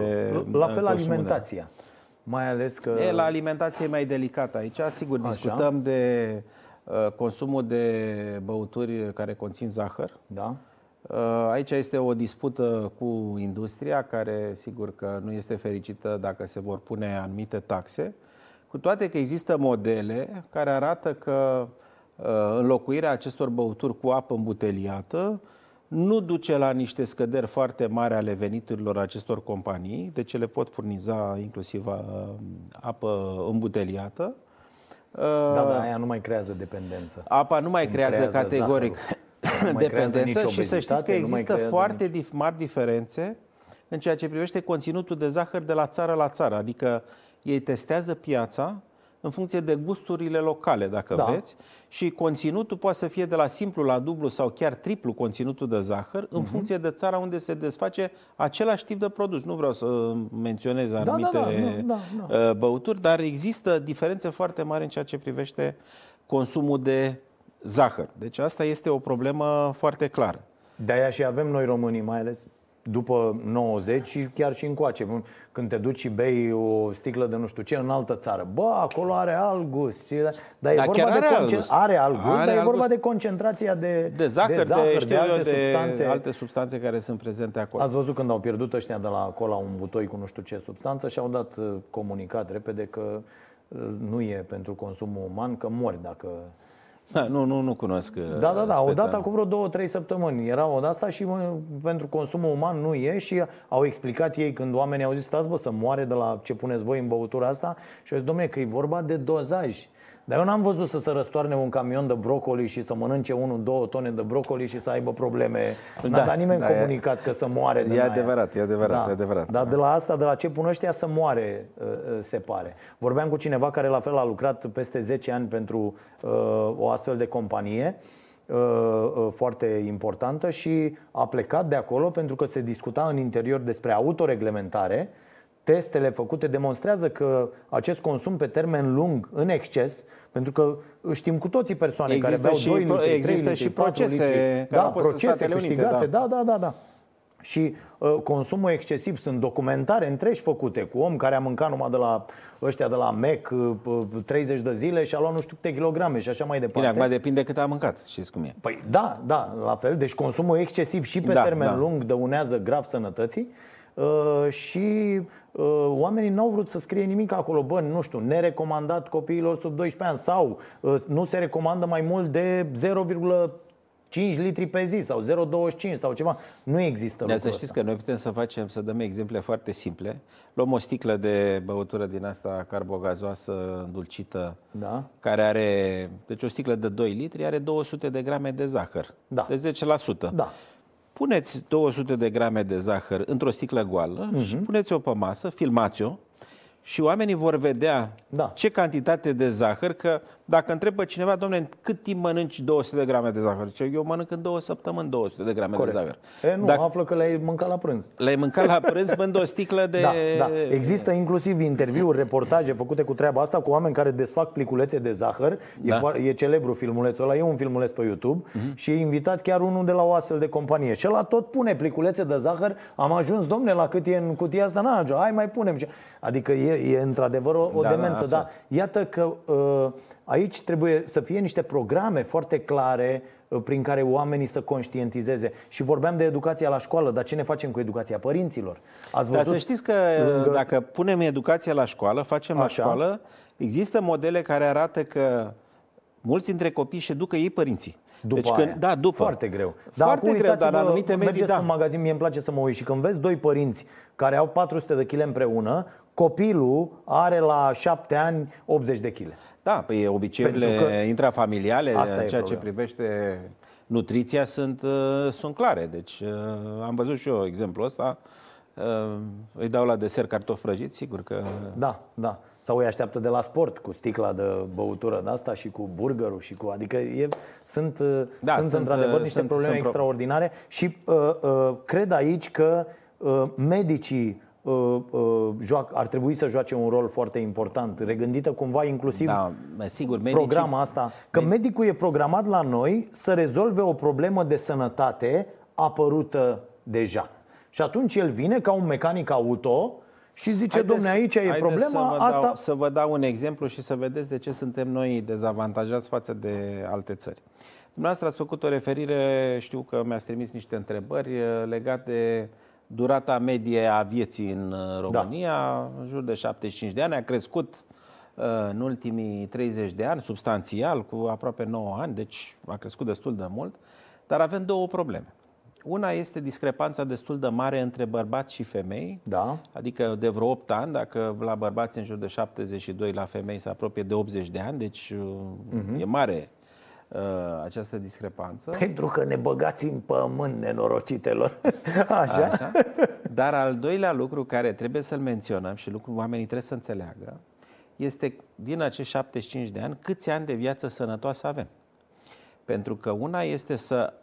La fel alimentația. De... Mai ales că... E, la alimentație e mai delicat aici. Sigur, Așa. discutăm de uh, consumul de băuturi care conțin zahăr. Da. Uh, aici este o dispută cu industria care sigur că nu este fericită dacă se vor pune anumite taxe, cu toate că există modele care arată că Uh, înlocuirea acestor băuturi cu apă îmbuteliată nu duce la niște scăderi foarte mari ale veniturilor acestor companii, deci le pot furniza inclusiv uh, apă îmbuteliată. Da, da, aia nu mai creează dependență. Apa nu mai creează, creează categoric dependență și să știți că există foarte nici... mari diferențe în ceea ce privește conținutul de zahăr de la țară la țară. Adică ei testează piața în funcție de gusturile locale, dacă Da. vreți, și conținutul poate să fie de la simplu la dublu sau chiar triplu conținutul de zahăr, Mhm. în funcție de țara unde se desface același tip de produs. Nu vreau să menționez da, anumite da, nu, da, uh, băuturi, dar există diferențe foarte mari în ceea ce privește consumul de zahăr. Deci asta este o problemă foarte clară. De-aia și avem noi românii, mai ales după 90 și chiar și încoace. Când te duci și bei o sticlă de nu știu ce în altă țară. Bă, acolo are alt gust. Și- Dar e Da, vorba chiar de are alt concen- gust. Are alt gust, Are dar e alt vorba gust. de concentrația de, De zahăr, de, zahăr, știu de alte eu, de substanțe. alte substanțe care sunt prezente acolo. Ați văzut când au pierdut ăștia de la cola un butoi cu nu știu ce substanță și au dat uh, comunicat repede că uh, nu e pentru consumul uman, că mori dacă... Da, nu, nu, nu cunosc. uh, Da, da, da, speța. odată cu vreo două, trei săptămâni era o asta și mă, pentru consumul uman nu e și au explicat ei când oamenii au zis stați bă să moare de la ce puneți voi în băutura asta și au zis domnule că e vorba de dozaj. Dar eu n-am văzut să se răstoarne un camion de brocoli și să mănânce unul, două tone de brocoli și să aibă probleme. N-a Da, dat nimeni da, e- comunicat că să moare de E aia. adevărat, e adevărat, Da. e adevărat. Dar de la asta, de la ce pun ăștia să moare, uh, uh, se pare. Vorbeam cu cineva care la fel a lucrat peste 10 ani pentru uh, o astfel de companie uh, uh, foarte importantă și a plecat de acolo pentru că se discuta în interior despre autoreglementare. Testele făcute demonstrează că acest consum pe termen lung, în exces, pentru că știm cu toții persoane Există care beau și 2 pro- litri, 3 există litri, și 4 procese litri. care Da, au fost în procese Statele Unite, câștigate, da. da, da, da, da. Și uh, consumul excesiv, sunt documentare întregi făcute cu om care a mâncat numai de la ăștia de la MEC uh, uh, 30 de zile și a luat nu știu câte kilograme și așa mai departe. Bine, acum depinde cât a mâncat, știți cum e. Păi da, da, la fel. Deci consumul excesiv și pe Da, termen da. lung dăunează grav sănătății uh, și uh, oamenii n-au vrut să scrie nimic acolo. Bă, nu știu, nerecomandat copiilor sub 12 ani sau uh, nu se recomandă mai mult de 0,5 litri pe zi sau 0,25 sau ceva. Nu există Dar lucrul să știți ăsta. că noi putem să facem, să dăm exemple foarte simple. Luăm o sticlă de băutură din asta carbogazoasă îndulcită, Da. care are, deci o sticlă de 2 litri are 200 de grame de zahăr. Da. De 10%. Da. Puneți 200 de grame de zahăr într-o sticlă goală Mhm. și puneți-o pe masă, filmați-o și oamenii vor vedea Da. ce cantitate de zahăr, că dacă întrebă cineva, domnule, în cât timp mănânci 200 de grame de zahăr? Zice, eu mănânc în două săptămâni 200 de grame Corect. de zahăr. E, nu, Dacă află că le-ai mâncat la prânz. le-ai mâncat la prânz, bând o sticlă de... Da, da. Există inclusiv interviuri, reportaje făcute cu treaba asta cu oameni care desfac pliculețe de zahăr. E, Da. foar- e celebru filmulețul ăla, e un filmuleț pe YouTube Mhm. și e invitat chiar unul de la o astfel de companie. Și ăla tot pune pliculețe de zahăr. Am ajuns, domne, la cât e în cutia asta? N-am ajuns. Hai mai punem. Adică e, e într-adevăr o, o Da, da, demență. absolut. Da, Iată că uh, aici trebuie să fie niște programe foarte clare uh, prin care oamenii să conștientizeze. Și vorbeam de educația la școală, dar ce ne facem cu educația părinților? Ați Dar văzut? să știți că lângă- dacă punem educația la școală, facem Așa. la școală, există modele care arată că mulți dintre copii își educă ei părinții. După deci aia. când, da, după. Foarte greu. Foarte acum greu, dar în uitați-vă, anumite medii, mergeți da. în magazin, mie îmi place să mă uit și când vezi doi părinți care au 400 de kg împreună, copilul are la 7 ani 80 de kg. Da, păi obiceiurile Pentru că- intrafamiliale, Asta e în ceea ce problema. privește nutriția, sunt, uh, sunt clare. Deci uh, am văzut și eu exemplul ăsta. Uh, Îi dau la desert cartofi prăjiți, sigur că... Da, da. Sau îi așteaptă de la sport cu sticla de băutură de asta și cu burgerul și cu... Adică e, sunt, uh, Da, sunt, sunt, într-adevăr uh, niște sunt- probleme sunt pro- extraordinare și uh, uh, cred aici că uh, medicii uh, uh, joacă, ar trebui să joace un rol foarte important, regândită cumva inclusiv Da, sigur, medicii... programa asta. Că medicul e programat la noi să rezolve o problemă de sănătate apărută deja. Și atunci el vine ca un mecanic auto și zice, Haideți- domne, aici e haideți problema, să vă asta... Dau, să vă dau un exemplu și să vedeți de ce suntem noi dezavantajați față de alte țări. Dumneavoastră ați făcut o referire, știu că mi-ați trimis niște întrebări eh, legate de durata medie a vieții în eh, România, în jur de 75 de ani, a crescut eh, în ultimii 30 de ani, substanțial, cu aproape 9 ani, deci a crescut destul de mult, dar avem două probleme. Una este discrepanța destul de mare între bărbați și femei, Da. Adică de vreo 8 ani, dacă la bărbați în jur de 72, la femei se apropie de 80 de ani, deci uh, e mare această discrepanță. Pentru că ne băgați în pământ, nenorocitelor. Așa? Așa. Dar al doilea lucru care trebuie să-l menționăm și lucru oamenii trebuie să înțeleagă este din acești 75 de ani câți ani de viață sănătoasă avem. Pentru că una este să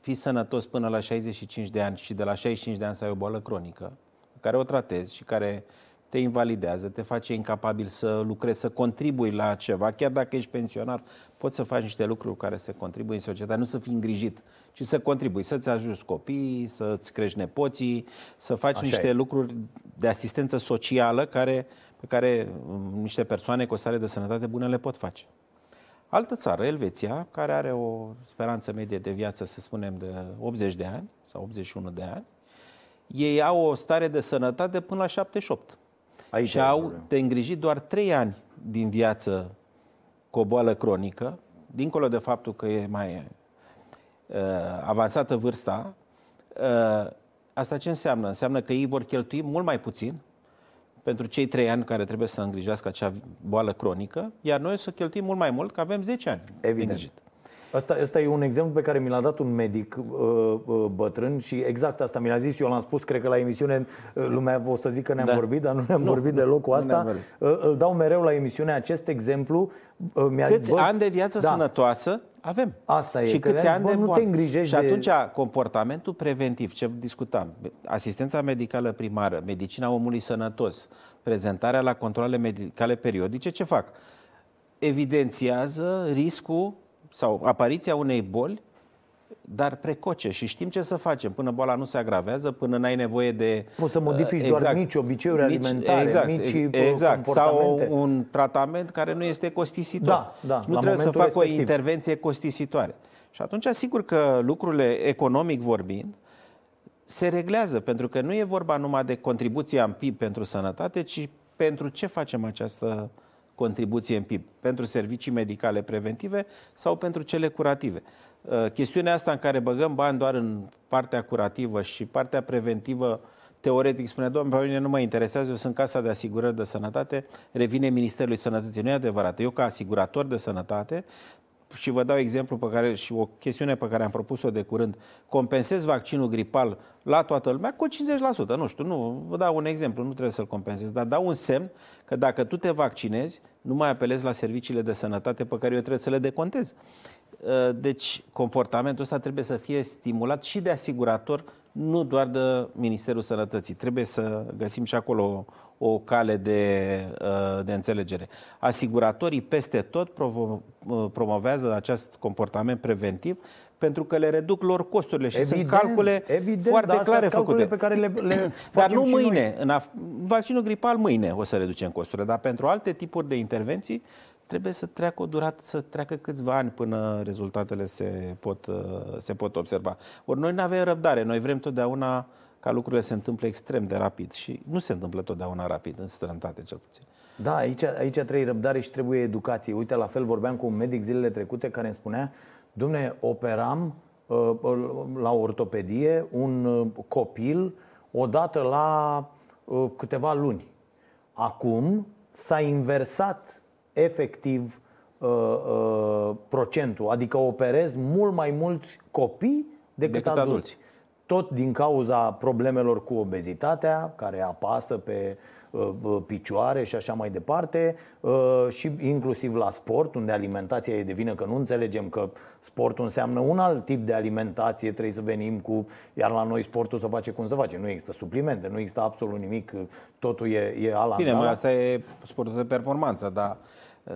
fii sănătos până la 65 de ani și de la 65 de ani să ai o boală cronică, care o tratezi și care te invalidează, te face incapabil să lucrezi, să contribui la ceva. Chiar dacă ești pensionar, poți să faci niște lucruri care să contribui în societate, nu să fii îngrijit, ci să contribui, să-ți ajuți copiii, să-ți crești nepoții, să faci Așa niște e. lucruri de asistență socială care, pe care um, niște persoane cu o stare de sănătate bună le pot face. Altă țară, Elveția, care are o speranță medie de viață, să spunem, de 80 de ani sau 81 de ani, ei au o stare de sănătate până la 78. Aici și au de îngrijit doar 3 ani din viață cu o boală cronică, dincolo de faptul că e mai uh, avansată vârsta, uh, asta ce înseamnă? Înseamnă că ei vor cheltui mult mai puțin pentru cei trei ani care trebuie să îngrijească acea boală cronică, iar noi să cheltuim mult mai mult, că avem 10 ani Evident. îngrijit. Asta, asta e un exemplu pe care mi l-a dat un medic uh, uh, bătrân și exact asta mi l-a zis. Eu l-am spus, cred că la emisiune uh, lumea o să zică că ne-am da. vorbit, dar nu ne-am nu, vorbit deloc cu asta. Uh, îl dau mereu la emisiune acest exemplu. Uh, mi-a câți zis, bă, ani de viață da. sănătoasă avem? Asta e. Și câți ani bă, de nu te îngrijești Și atunci de... comportamentul preventiv, ce discutam, asistența medicală primară, medicina omului sănătos, prezentarea la controle medicale periodice, ce fac? Evidențiază riscul sau apariția unei boli, dar precoce și știm ce să facem până boala nu se agravează, până n-ai nevoie de... Poți să modifici exact, doar mici obiceiuri mici, alimentare, exact, mici exact, sau un tratament care nu este costisitor. Da, da, nu trebuie să fac respectiv. o intervenție costisitoare. Și atunci, sigur că lucrurile economic vorbind, se reglează, pentru că nu e vorba numai de contribuția în PIB pentru sănătate, ci pentru ce facem această contribuție în PIB? Pentru servicii medicale preventive sau pentru cele curative? Uh, chestiunea asta în care băgăm bani doar în partea curativă și partea preventivă, teoretic spune, domnule, pe mine nu mă interesează, eu sunt Casa de Asigurări de Sănătate, revine Ministerului Sănătății. Nu e adevărat. Eu, ca asigurator de sănătate, și vă dau exemplu pe care, și o chestiune pe care am propus-o de curând, compensez vaccinul gripal la toată lumea cu 50%. Nu știu, nu, vă dau un exemplu, nu trebuie să-l compensez, dar dau un semn că dacă tu te vaccinezi, nu mai apelezi la serviciile de sănătate pe care eu trebuie să le decontez. Uh, deci, comportamentul ăsta trebuie să fie stimulat și de asigurator, nu doar de Ministerul Sănătății. Trebuie să găsim și acolo o cale de, uh, de înțelegere. Asiguratorii peste tot uh, promovează acest comportament preventiv pentru că le reduc lor costurile și evident, sunt calcule evident, foarte clare făcute. pe care le, le Dar nu mâine, în af- vaccinul gripal mâine o să reducem costurile, dar pentru alte tipuri de intervenții trebuie să treacă o durată, să treacă câțiva ani până rezultatele se pot, uh, se pot observa. Ori noi nu avem răbdare, noi vrem totdeauna ca lucrurile se întâmple extrem de rapid și nu se întâmplă totdeauna rapid, în străinătate cel puțin. Da, aici, aici trebuie răbdare și trebuie educație. Uite, la fel vorbeam cu un medic zilele trecute care îmi spunea, dumne, operam uh, la ortopedie un uh, copil odată la uh, câteva luni. Acum s-a inversat efectiv uh, uh, procentul, adică operez mult mai mulți copii decât, decât adulți. adulți. Tot din cauza problemelor cu obezitatea, care apasă pe uh, uh, picioare și așa mai departe uh, și inclusiv la sport, unde alimentația e de vină că nu înțelegem că sportul înseamnă un alt tip de alimentație, trebuie să venim cu, iar la noi sportul să face cum să face, nu există suplimente, nu există absolut nimic, totul e, e ala Bine, mă, asta e sportul de performanță, dar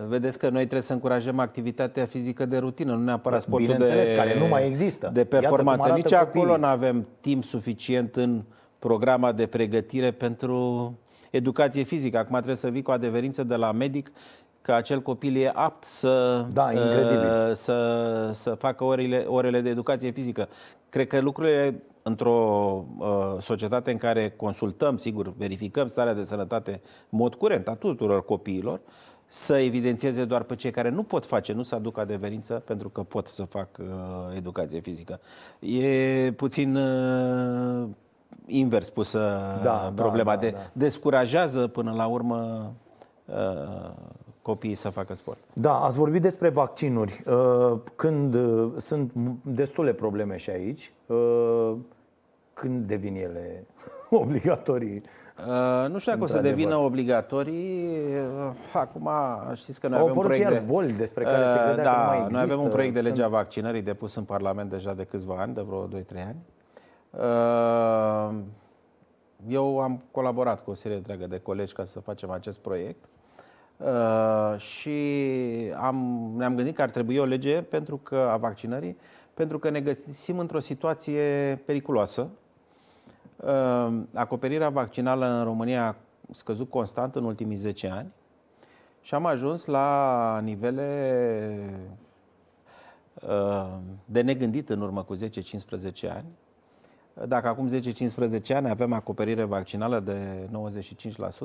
Vedeți că noi trebuie să încurajăm activitatea fizică de rutină, nu neapărat sportul de, care nu mai există. de performanță. Nici copiii. acolo nu avem timp suficient în programa de pregătire pentru educație fizică. Acum trebuie să vii cu adeverință de la medic că acel copil e apt să, da, uh, să, să facă orele, orele de educație fizică. Cred că lucrurile într-o uh, societate în care consultăm, sigur, verificăm starea de sănătate în mod curent a tuturor copiilor, să evidențieze doar pe cei care nu pot face, nu să aducă adeverință pentru că pot să fac uh, educație fizică. E puțin uh, invers pusă da, da problema. Da, da, de, da. Descurajează până la urmă uh, copiii să facă sport. Da, ați vorbit despre vaccinuri. Uh, când uh, sunt destule probleme și aici, uh, când devin ele obligatorii? Uh, nu știu dacă o să devină obligatorii. Uh, acum știți că noi Au avem un proiect de... boli despre care se credea da, că nu mai există. Noi avem un proiect de lege a vaccinării depus în Parlament deja de câțiva ani, de vreo 2-3 ani. Uh, eu am colaborat cu o serie întreagă de colegi ca să facem acest proiect. Uh, și am, ne-am gândit că ar trebui o lege pentru că a vaccinării, pentru că ne găsim într-o situație periculoasă. Uh, acoperirea vaccinală în România a scăzut constant în ultimii 10 ani și am ajuns la nivele uh, de negândit în urmă cu 10-15 ani dacă acum 10-15 ani avem acoperire vaccinală de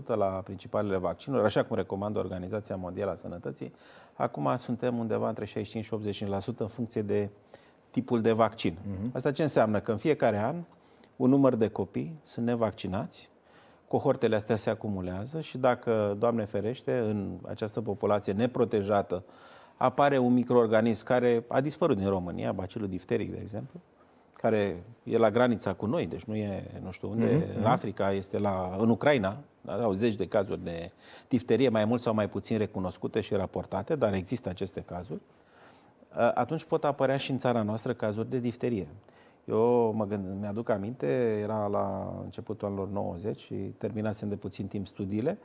95% la principalele vaccinuri, așa cum recomandă Organizația Mondială a Sănătății, acum suntem undeva între 65 și 85% în funcție de tipul de vaccin. Uh-huh. Asta ce înseamnă? Că în fiecare an un număr de copii sunt nevaccinați, cohortele astea se acumulează și dacă, Doamne ferește, în această populație neprotejată apare un microorganism care a dispărut din România, bacilul difteric, de exemplu, care e la granița cu noi, deci nu e, nu știu unde, mm-hmm. în Africa, este la, în Ucraina, au zeci de cazuri de difterie, mai mult sau mai puțin recunoscute și raportate, dar există aceste cazuri, atunci pot apărea și în țara noastră cazuri de difterie. Eu mă gând, mi-aduc aminte, era la începutul anilor 90 și terminasem de puțin timp studiile,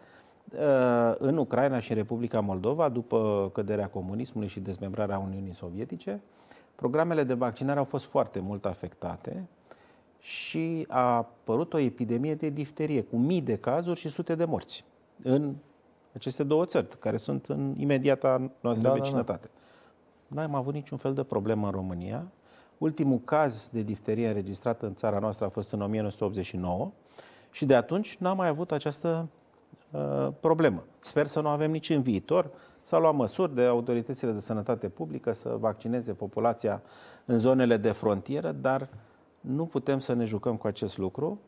în Ucraina și în Republica Moldova, după căderea comunismului și dezmembrarea Uniunii Sovietice, Programele de vaccinare au fost foarte mult afectate și a apărut o epidemie de difterie cu mii de cazuri și sute de morți în aceste două țări, care sunt în imediata noastră da, vecinătate. Da, da. N-am avut niciun fel de problemă în România. Ultimul caz de difterie înregistrat în țara noastră a fost în 1989 și de atunci n-am mai avut această uh, problemă. Sper să nu avem nici în viitor. S-au luat măsuri de autoritățile de sănătate publică să vaccineze populația în zonele de frontieră, dar nu putem să ne jucăm cu acest lucru.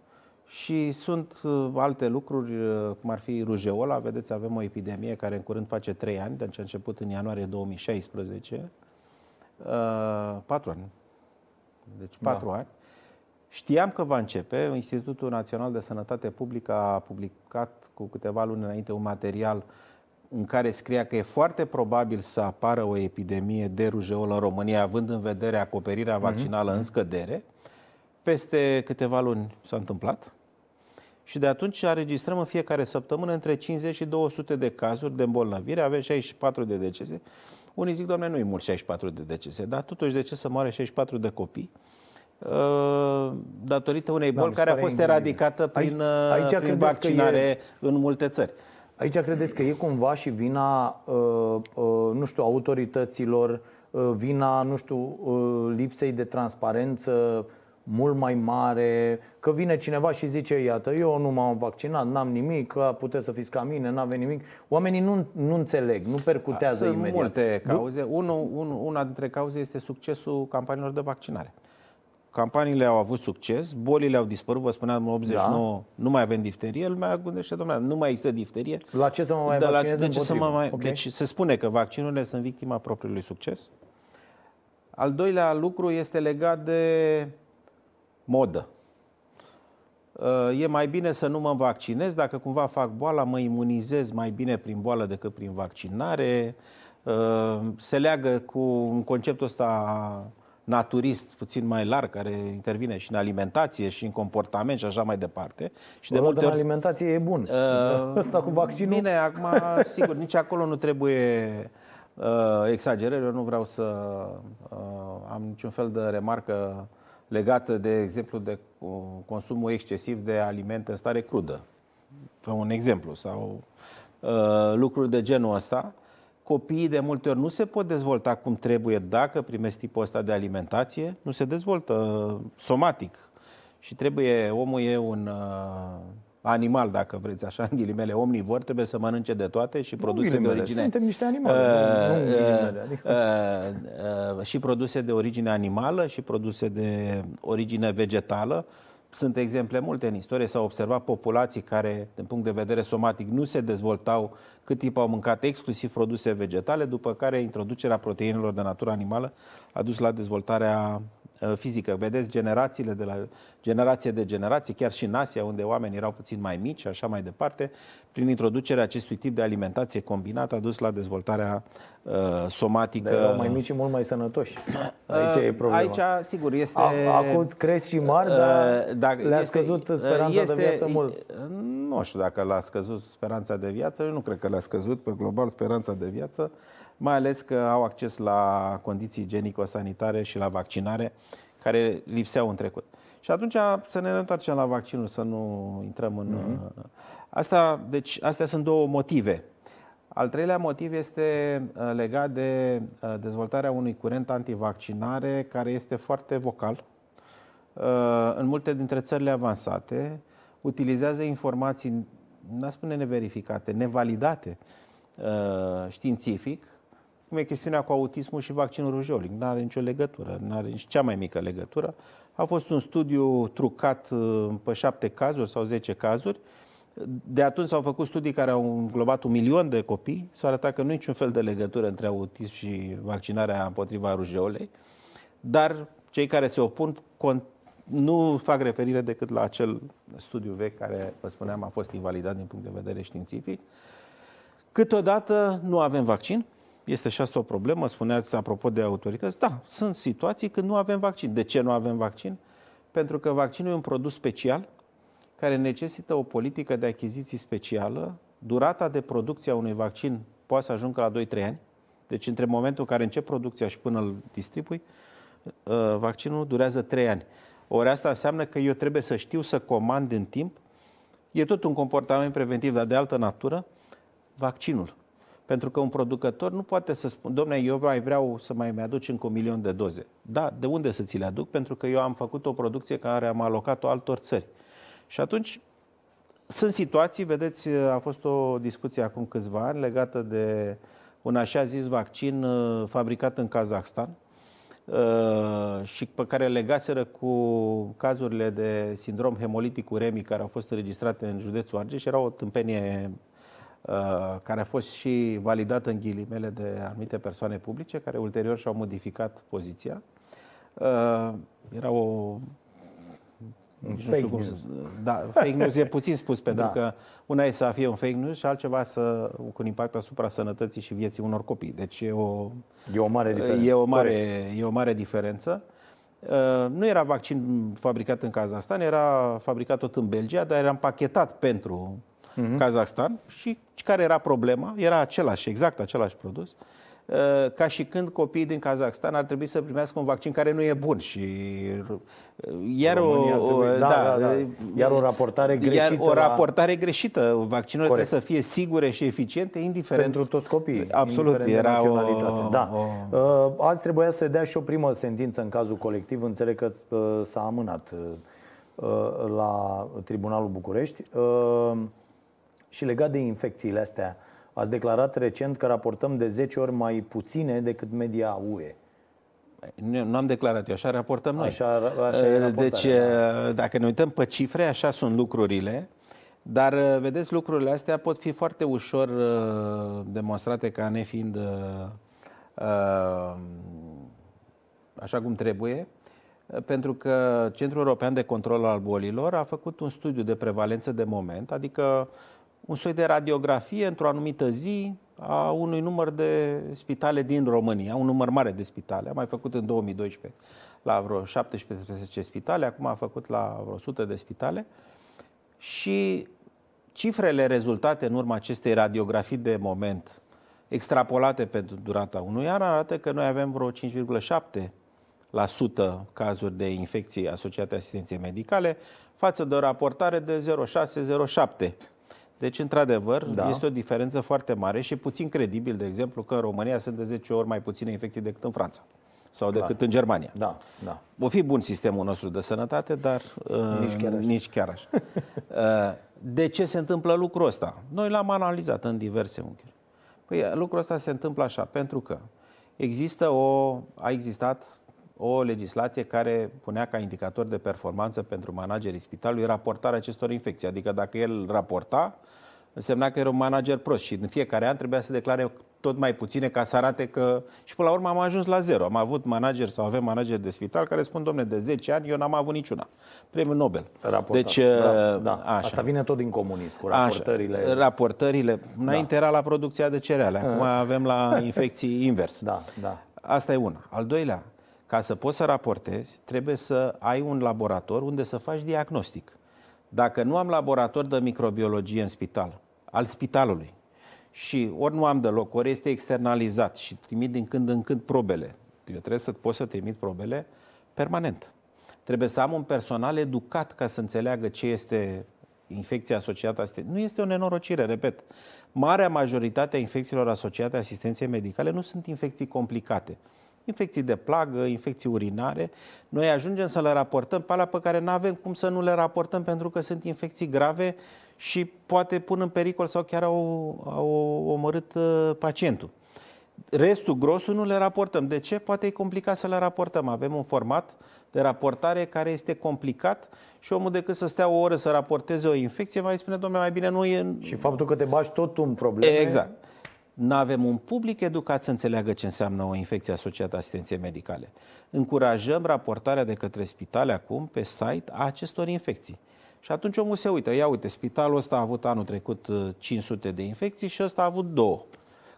Și sunt uh, alte lucruri, uh, cum ar fi rujeola. Vedeți, avem o epidemie care în curând face 3 ani, deci a început în ianuarie 2016. Uh, 4 ani. Deci 4 da. ani. Știam că va începe. Institutul Național de Sănătate Publică a publicat cu câteva luni înainte un material uh, în care scria că e foarte probabil să apară o epidemie de rujeolă în România, având în vedere acoperirea mhm. vaccinală mm-hmm. în scădere. Peste câteva luni s-a întâmplat și de atunci înregistrăm în fiecare săptămână între 50 și 200 de cazuri de îmbolnăvire, avem 64 de decese. Unii zic, doamne, nu e mult 64 de decese, dar totuși de ce să moare 64 de copii? Uh, datorită unei da, boli care a fost eradicată prin, aici, aici prin vaccinare e... în multe țări. Aici credeți că e cumva și vina, uh, uh, nu știu, autorităților, uh, vina, nu știu, lipsei de transparență mult mai mare, că vine cineva și zice, iată, eu nu m-am vaccinat, n-am nimic, că puteți să fiți ca mine, n-avem nimic. Oamenii nu, nu înțeleg, nu percutează Sunt imediat. multe cauze. Unu, un, una dintre cauze este succesul campaniilor de vaccinare. Campaniile au avut succes, bolile au dispărut, vă spuneam, în 89 da. nu mai avem difterie, lumea gândește, domnule, nu mai există difterie. La ce să mă mai de vaccinez la, de ce să mă mai, okay. Deci se spune că vaccinurile sunt victima propriului succes. Al doilea lucru este legat de modă. Uh, e mai bine să nu mă vaccinez, dacă cumva fac boala, mă imunizez mai bine prin boală decât prin vaccinare. Uh, se leagă cu un conceptul ăsta naturist puțin mai larg, care intervine și în alimentație și în comportament și așa mai departe. Și de multe ori... alimentație e bun. Uh, Asta cu vaccinul... Bine, acum, sigur, nici acolo nu trebuie uh, exagerări. Eu nu vreau să uh, am niciun fel de remarcă legată, de exemplu, de uh, consumul excesiv de alimente în stare crudă. Un exemplu. Sau uh, lucruri de genul ăsta copiii de multe ori nu se pot dezvolta cum trebuie dacă primesc tipul ăsta de alimentație, nu se dezvoltă uh, somatic. Și trebuie, omul e un uh, animal, dacă vreți așa, în ghilimele, omnivor, trebuie să mănânce de toate și produse de origine... Suntem niște animale, uh, nu, uh, adică... uh, uh, și produse de origine animală și produse de origine vegetală. Sunt exemple multe în istorie, s-au observat populații care, din punct de vedere somatic, nu se dezvoltau cât timp au mâncat exclusiv produse vegetale, după care introducerea proteinelor de natură animală a dus la dezvoltarea Uh, fizică. Vedeți generațiile de la generație de generație, chiar și în Asia, unde oamenii erau puțin mai mici și așa mai departe, prin introducerea acestui tip de alimentație combinată a dus la dezvoltarea uh, somatică. De erau mai mici și mult mai sănătoși. Aici uh, e problema. Aici, sigur, este... Acum cresc și mari, uh, dar uh, dacă le-a este, scăzut speranța este, de viață mult. Nu știu dacă l-a scăzut speranța de viață, eu nu cred că le-a scăzut pe global speranța de viață mai ales că au acces la condiții igienico-sanitare și la vaccinare care lipseau în trecut. Și atunci să ne întoarcem la vaccinul, să nu intrăm în... Mm-hmm. Asta, deci, astea sunt două motive. Al treilea motiv este uh, legat de uh, dezvoltarea unui curent antivaccinare care este foarte vocal. În multe dintre țările avansate utilizează informații, n-a spune neverificate, nevalidate științific, cum e chestiunea cu autismul și vaccinul rujolic. Nu are nicio legătură, nu are nici cea mai mică legătură. A fost un studiu trucat uh, pe șapte cazuri sau zece cazuri. De atunci s-au făcut studii care au înglobat un milion de copii. S-a arătat că nu e niciun fel de legătură între autism și vaccinarea împotriva rujeolei. Dar cei care se opun nu fac referire decât la acel studiu vechi care, vă spuneam, a fost invalidat din punct de vedere științific. Câteodată nu avem vaccin, este și asta o problemă, spuneați apropo de autorități. Da, sunt situații când nu avem vaccin. De ce nu avem vaccin? Pentru că vaccinul e un produs special care necesită o politică de achiziții specială. Durata de producție a unui vaccin poate să ajungă la 2-3 ani. Deci între momentul în care încep producția și până îl distribui, uh, vaccinul durează 3 ani. Ori asta înseamnă că eu trebuie să știu să comand în timp. E tot un comportament preventiv, dar de altă natură, vaccinul. Pentru că un producător nu poate să spună, domnule, eu mai vreau să mai mi-aduci încă un milion de doze. Da, de unde să ți le aduc? Pentru că eu am făcut o producție care am alocat-o altor țări. Și atunci sunt situații, vedeți, a fost o discuție acum câțiva ani legată de un așa zis vaccin uh, fabricat în Kazahstan uh, și pe care legaseră cu cazurile de sindrom hemolitic uremic care au fost înregistrate în județul Argeș. Era o tâmpenie Uh, care a fost și validată în ghilimele de anumite persoane publice, care ulterior și-au modificat poziția. Uh, era o fake news. Da, fake news e puțin spus, pentru da. că una e să fie un fake news și altceva să, cu un impact asupra sănătății și vieții unor copii. Deci e o, e o mare diferență. E o mare, e o mare diferență. Uh, nu era vaccin fabricat în Kazahstan, era fabricat tot în Belgia, dar era împachetat pentru uh-huh. Kazakhstan și care era problema? Era același, exact același produs, uh, ca și când copiii din Kazakhstan ar trebui să primească un vaccin care nu e bun și uh, iar o, o, da, da, da, da. iar o raportare greșită. Iar o raportare la... greșită. Vaccinurile Corect. trebuie să fie sigure și eficiente, indiferent. Pentru toți copiii. Absolut, era o, Da. O... Uh, azi trebuia să dea și o primă sentință în cazul colectiv. Înțeleg că s-a amânat la Tribunalul București. Și legat de infecțiile astea, ați declarat recent că raportăm de 10 ori mai puține decât media UE. Nu am declarat eu, așa raportăm noi. Așa, așa e deci, da. dacă ne uităm pe cifre, așa sunt lucrurile. Dar, uh, vedeți, lucrurile astea pot fi foarte ușor uh, demonstrate ca nefiind uh, așa cum trebuie, pentru că Centrul European de Control al Bolilor a făcut un studiu de prevalență de moment, adică un soi de radiografie într-o anumită zi a unui număr de spitale din România, un număr mare de spitale. A mai făcut în 2012 la vreo 17 spitale, acum a făcut la vreo 100 de spitale și cifrele rezultate în urma acestei radiografii de moment extrapolate pentru durata unui an arată că noi avem vreo 5,7 la sută cazuri de infecții asociate asistenței medicale, față de o raportare de 0,6-0,7 deci, într-adevăr, da. este o diferență foarte mare și puțin credibil, de exemplu, că în România sunt de 10 ori mai puține infecții decât în Franța sau decât da. în Germania. Da, da. O fi bun sistemul nostru de sănătate, dar uh, nici chiar așa. Nici chiar așa. uh, de ce se întâmplă lucrul ăsta? Noi l-am analizat în diverse unghiuri. Păi lucrul ăsta se întâmplă așa, pentru că există o, a existat o legislație care punea ca indicator de performanță pentru managerii spitalului raportarea acestor infecții. Adică dacă el raporta, însemna că era un manager prost și în fiecare an trebuia să declare tot mai puține ca să arate că... Și până la urmă am ajuns la zero. Am avut manager sau avem manager de spital care spun, domne, de 10 ani eu n-am avut niciuna. Premiul Nobel. Raportat. Deci, da, uh, da. Așa. Asta vine tot din comunism, cu raportările. Așa. Raportările. Înainte da. era la producția de cereale, acum avem la infecții invers. Da, da. Asta e una. Al doilea, ca să poți să raportezi, trebuie să ai un laborator unde să faci diagnostic. Dacă nu am laborator de microbiologie în spital, al spitalului, și ori nu am deloc, ori este externalizat și trimit din când în când probele. Eu trebuie să pot să trimit probele permanent. Trebuie să am un personal educat ca să înțeleagă ce este infecția asociată asistenței. Nu este o nenorocire, repet. Marea majoritate a infecțiilor asociate asistenței medicale nu sunt infecții complicate. Infecții de plagă, infecții urinare. Noi ajungem să le raportăm pe alea pe care nu avem cum să nu le raportăm pentru că sunt infecții grave și poate pun în pericol sau chiar au, au omorât uh, pacientul. Restul, grosul, nu le raportăm. De ce? Poate e complicat să le raportăm. Avem un format de raportare care este complicat și omul decât să stea o oră să raporteze o infecție, mai spune, domnule, mai bine nu e... Și faptul că te bași tot un probleme... Exact. Nu avem un public educat să înțeleagă ce înseamnă o infecție asociată asistenței medicale. Încurajăm raportarea de către spitale acum pe site a acestor infecții. Și atunci omul se uită, ia uite, spitalul ăsta a avut anul trecut 500 de infecții și ăsta a avut două.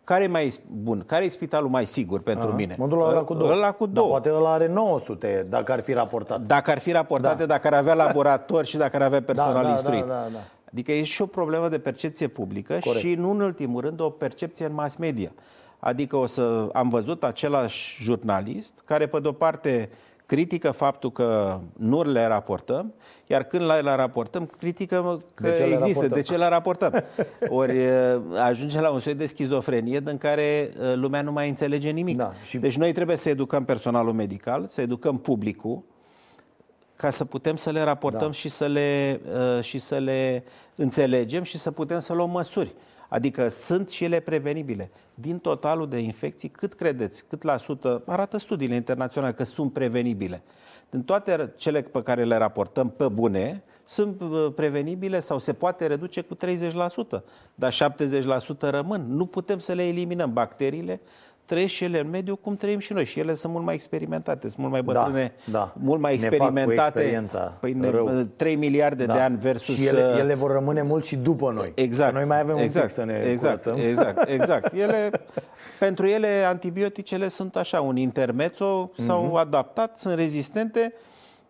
Care e mai bun? Care e spitalul mai sigur pentru Aha. mine? Mă duc la ăla cu două. Ăla cu Dar două. poate ăla are 900, dacă ar fi raportat. Dacă ar fi raportate, Da. dacă ar avea laborator și dacă ar avea personal da, instruit. da, da, da. Adică e și o problemă de percepție publică Corect. și, nu în ultimul rând, o percepție în mass media. Adică o să am văzut același jurnalist care, pe de-o parte, critică faptul că nu le raportăm, iar când le le raportăm, critică că De ce le există, raportăm? de ce le raportăm. Ori e, ajunge la un soi de schizofrenie în care e, lumea nu mai înțelege nimic. Da, și- Deci noi trebuie să educăm personalul medical, să educăm publicul, ca să putem să le raportăm Da. și, să le, uh, și să le înțelegem și să putem să luăm măsuri. Adică sunt și ele prevenibile. Din totalul de infecții, cât credeți, cât la sută, arată studiile internaționale că sunt prevenibile. Din toate cele pe care le raportăm pe bune, sunt uh, prevenibile sau se poate reduce cu 30%, dar 70% rămân. Nu putem să le eliminăm. Bacteriile trăiesc și ele în mediu cum trăim și noi și ele sunt mult mai experimentate, sunt mult mai Da, bătrâne, da. mult mai Ne fac cu experimentate. experiența păi ne, rău. 3 miliarde de ani versus... Și ele, uh, ele vor rămâne mult și după noi. Exact. Că noi mai avem exact, un pic să ne exact, curățăm. Exact, exact. Ele, pentru ele, antibioticele sunt așa, un intermezzo, s-au Mhm. adaptat, sunt rezistente.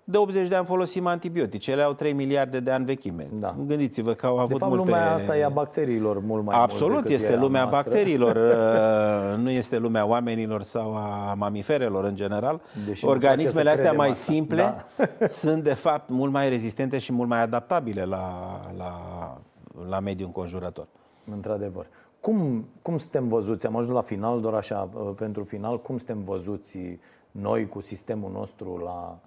De 80 de ani folosim antibiotice. Ele au 3 miliarde de ani vechime. Da. Gândiți-vă că au De avut fapt, multe... lumea asta e a bacteriilor mult mai mult Absolut, decât este e a lumea noastră. bacteriilor, uh, nu este lumea oamenilor sau a mamiferelor în general. Deși nu Organismele place să astea credem mai asta. simple Da. sunt de fapt mult mai rezistente și mult mai adaptabile la, la, la mediul înconjurător. Într-adevăr. Cum, cum suntem văzuți? Am ajuns la final, doar așa, uh, pentru final, cum suntem văzuți noi cu sistemul nostru la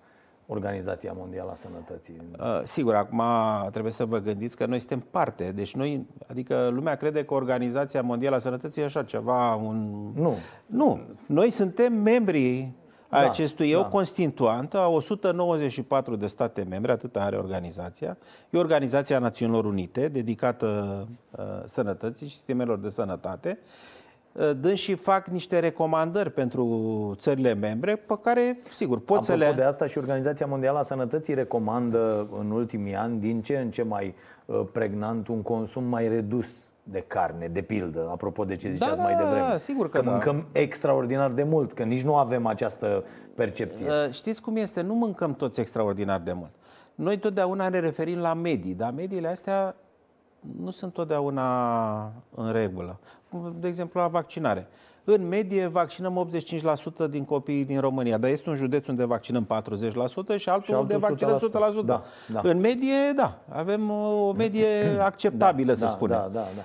Organizația Mondială a Sănătății? Uh, sigur, acum trebuie să vă gândiți că noi suntem parte. Deci noi, adică lumea crede că Organizația Mondială a Sănătății e așa ceva, un... Nu. Nu. Noi suntem membri a Da, acestui, e o da. constituantă a 194 de state membre, atât are organizația. E Organizația Națiunilor Unite, dedicată uh, sănătății și sistemelor de sănătate. Uh, Dânsii fac niște recomandări pentru țările membre pe care, sigur, pot să Apropo le... de asta și Organizația Mondială a Sănătății recomandă în ultimii ani din ce în ce mai uh, pregnant un consum mai redus de carne, de pildă, apropo de ce ziceați da, mai devreme. da, sigur că că da. mâncăm extraordinar de mult, că nici nu avem această percepție. Uh, Știți cum este? Nu mâncăm toți extraordinar de mult. Noi totdeauna ne referim la medii, dar mediile astea nu sunt totdeauna în regulă. De exemplu, la vaccinare. În medie vaccinăm 85% din copiii din România, dar este un județ unde vaccinăm 40% și altul, Și altul unde vaccinăm 100%. 100%. Da, da. În medie, da, avem o medie acceptabilă, să da, spunem. Da, da, da.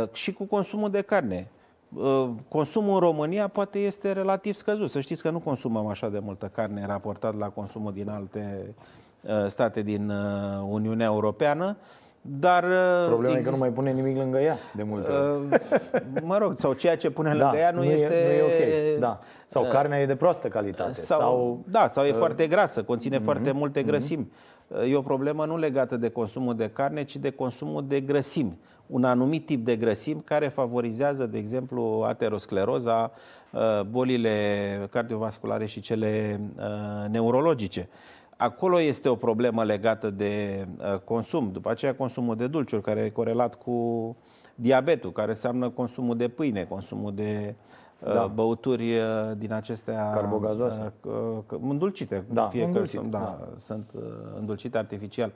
Uh, și cu consumul de carne. Uh, Consumul în România poate este relativ scăzut. Să știți că nu consumăm așa de multă carne raportat la consumul din alte uh, state din uh, Uniunea Europeană, Dar Problema exist... e că nu mai pune nimic lângă ea de multe ori. Mă rog, sau ceea ce pune lângă da, ea nu, nu este... E, nu e ok, da. Sau carnea e de proastă calitate. Sau, sau da, sau e uh, foarte grasă, conține uh-huh, foarte multe grăsimi. Uh-huh. E o problemă nu legată de consumul de carne, ci de consumul de grăsimi un anumit tip de grăsimi care favorizează, de exemplu, ateroscleroza, uh, bolile cardiovasculare și cele uh, neurologice. Acolo este o problemă legată de uh, consum. După aceea consumul de dulciuri, care e corelat cu diabetul, care înseamnă consumul de pâine, consumul de da. băuturi din acestea carbogazoase, îndulcite, da, fie îndulcite, că da, da. sunt îndulcite artificial.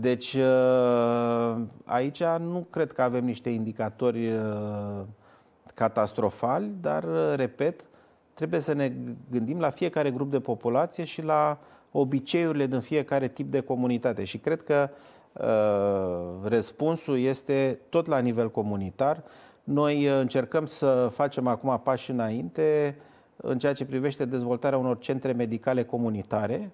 Deci uh, aici nu cred că avem niște indicatori uh, catastrofali, dar, uh, repet, trebuie să ne gândim la fiecare grup de populație și la obiceiurile din fiecare tip de comunitate. Și cred că uh, răspunsul este tot la nivel comunitar. Noi încercăm să facem acum pași înainte în ceea ce privește dezvoltarea unor centre medicale comunitare,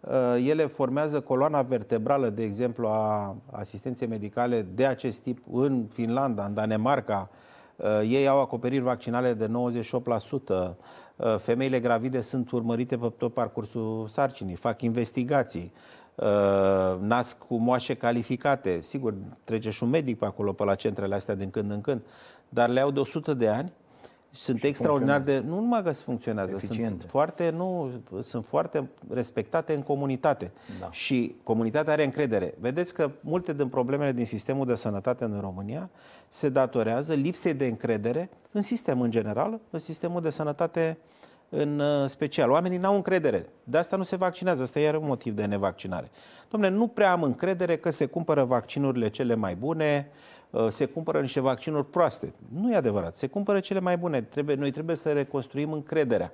Uh, ele formează coloana vertebrală, de exemplu, a asistenței medicale de acest tip în Finlanda, în Danemarca. Uh, ei au acoperiri vaccinale de 98%. Uh, femeile gravide sunt urmărite pe tot parcursul sarcinii, fac investigații, nasc cu moașe calificate. Sigur, trece și un medic pe acolo, pe la centrele astea din când în când, dar le au de 100 de ani sunt și extraordinar de. Nu numai că funcționează, Eficiente. sunt foarte, nu, sunt foarte respectate în comunitate. Da. Și comunitatea are încredere. Vedeți că multe din problemele din sistemul de sănătate în România se datorează lipsei de încredere în sistem în general, în sistemul de sănătate în uh, special. Oamenii n-au încredere. De asta nu se vaccinează. Asta e un motiv de nevaccinare. Domnule, nu prea am încredere că se cumpără vaccinurile cele mai bune, Uh, se cumpără niște vaccinuri proaste. Nu e adevărat. Se cumpără cele mai bune. Trebuie, noi trebuie să reconstruim încrederea.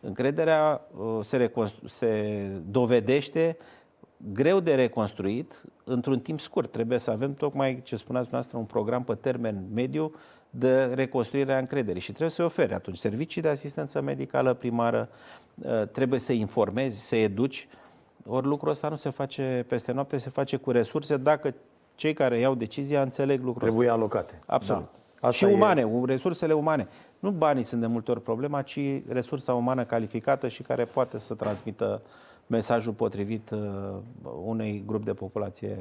Încrederea uh, se, se dovedește greu de reconstruit într-un timp scurt. Trebuie să avem tocmai, ce spuneați dumneavoastră, un program pe termen mediu de reconstruire a încrederii și trebuie să-i ofere atunci servicii de asistență medicală primară, uh, trebuie să informezi, să educi. Ori lucrul ăsta nu se face peste noapte, se face cu resurse dacă cei care iau decizia înțeleg lucrul Trebuie ăsta. alocate. Absolut. Da. Asta și umane, e... resursele umane. Nu banii sunt de multe ori problema, ci resursa umană calificată și care poate să transmită mesajul potrivit uh, unei grup de populație.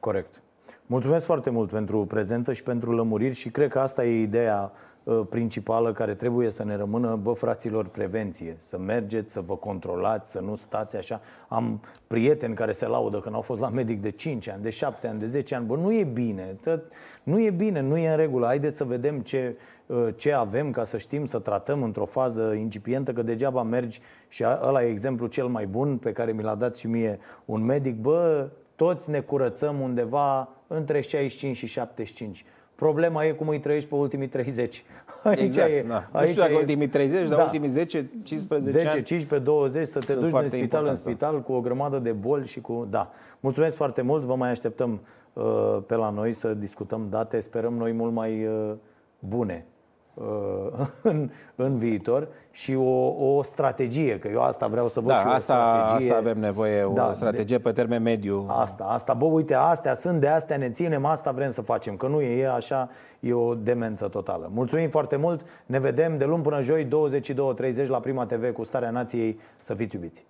Corect. Mulțumesc foarte mult pentru prezență și pentru lămuriri și cred că asta e ideea Uh, principală care trebuie să ne rămână, bă, fraților, prevenție. Să mergeți, să vă controlați, să nu stați așa. Am prieteni care se laudă că n-au fost la medic de 5 ani, de 7 ani, de 10 ani. Bă, nu e bine. Nu e bine, nu e în regulă. Haideți să vedem ce, uh, ce avem ca să știm să tratăm într-o fază incipientă, că degeaba mergi și ăla e exemplu cel mai bun pe care mi l-a dat și mie un medic. Bă, toți ne curățăm undeva între 65 și 75 Problema e cum îi trăiești pe ultimii 30. Aici exact, e, da. Aici nu știu dacă e, ultimii 30, dar da. ultimii 10, 15 10, ani 15, 20 să te duci din spital în spital cu o grămadă de boli și cu... Da. Mulțumesc foarte mult, vă mai așteptăm uh, pe la noi să discutăm date, sperăm noi mult mai uh, bune Uh, în, în viitor și o, o strategie, că eu asta vreau să văd da, și asta, o strategie. asta avem nevoie, da, o strategie de, pe termen mediu. Asta, asta, bă, uite, astea sunt, de astea ne ținem, asta vrem să facem, că nu e, e așa, e o demență totală. Mulțumim foarte mult, ne vedem de luni până joi, 22.30 la Prima TV cu Starea Nației, să fiți iubiți!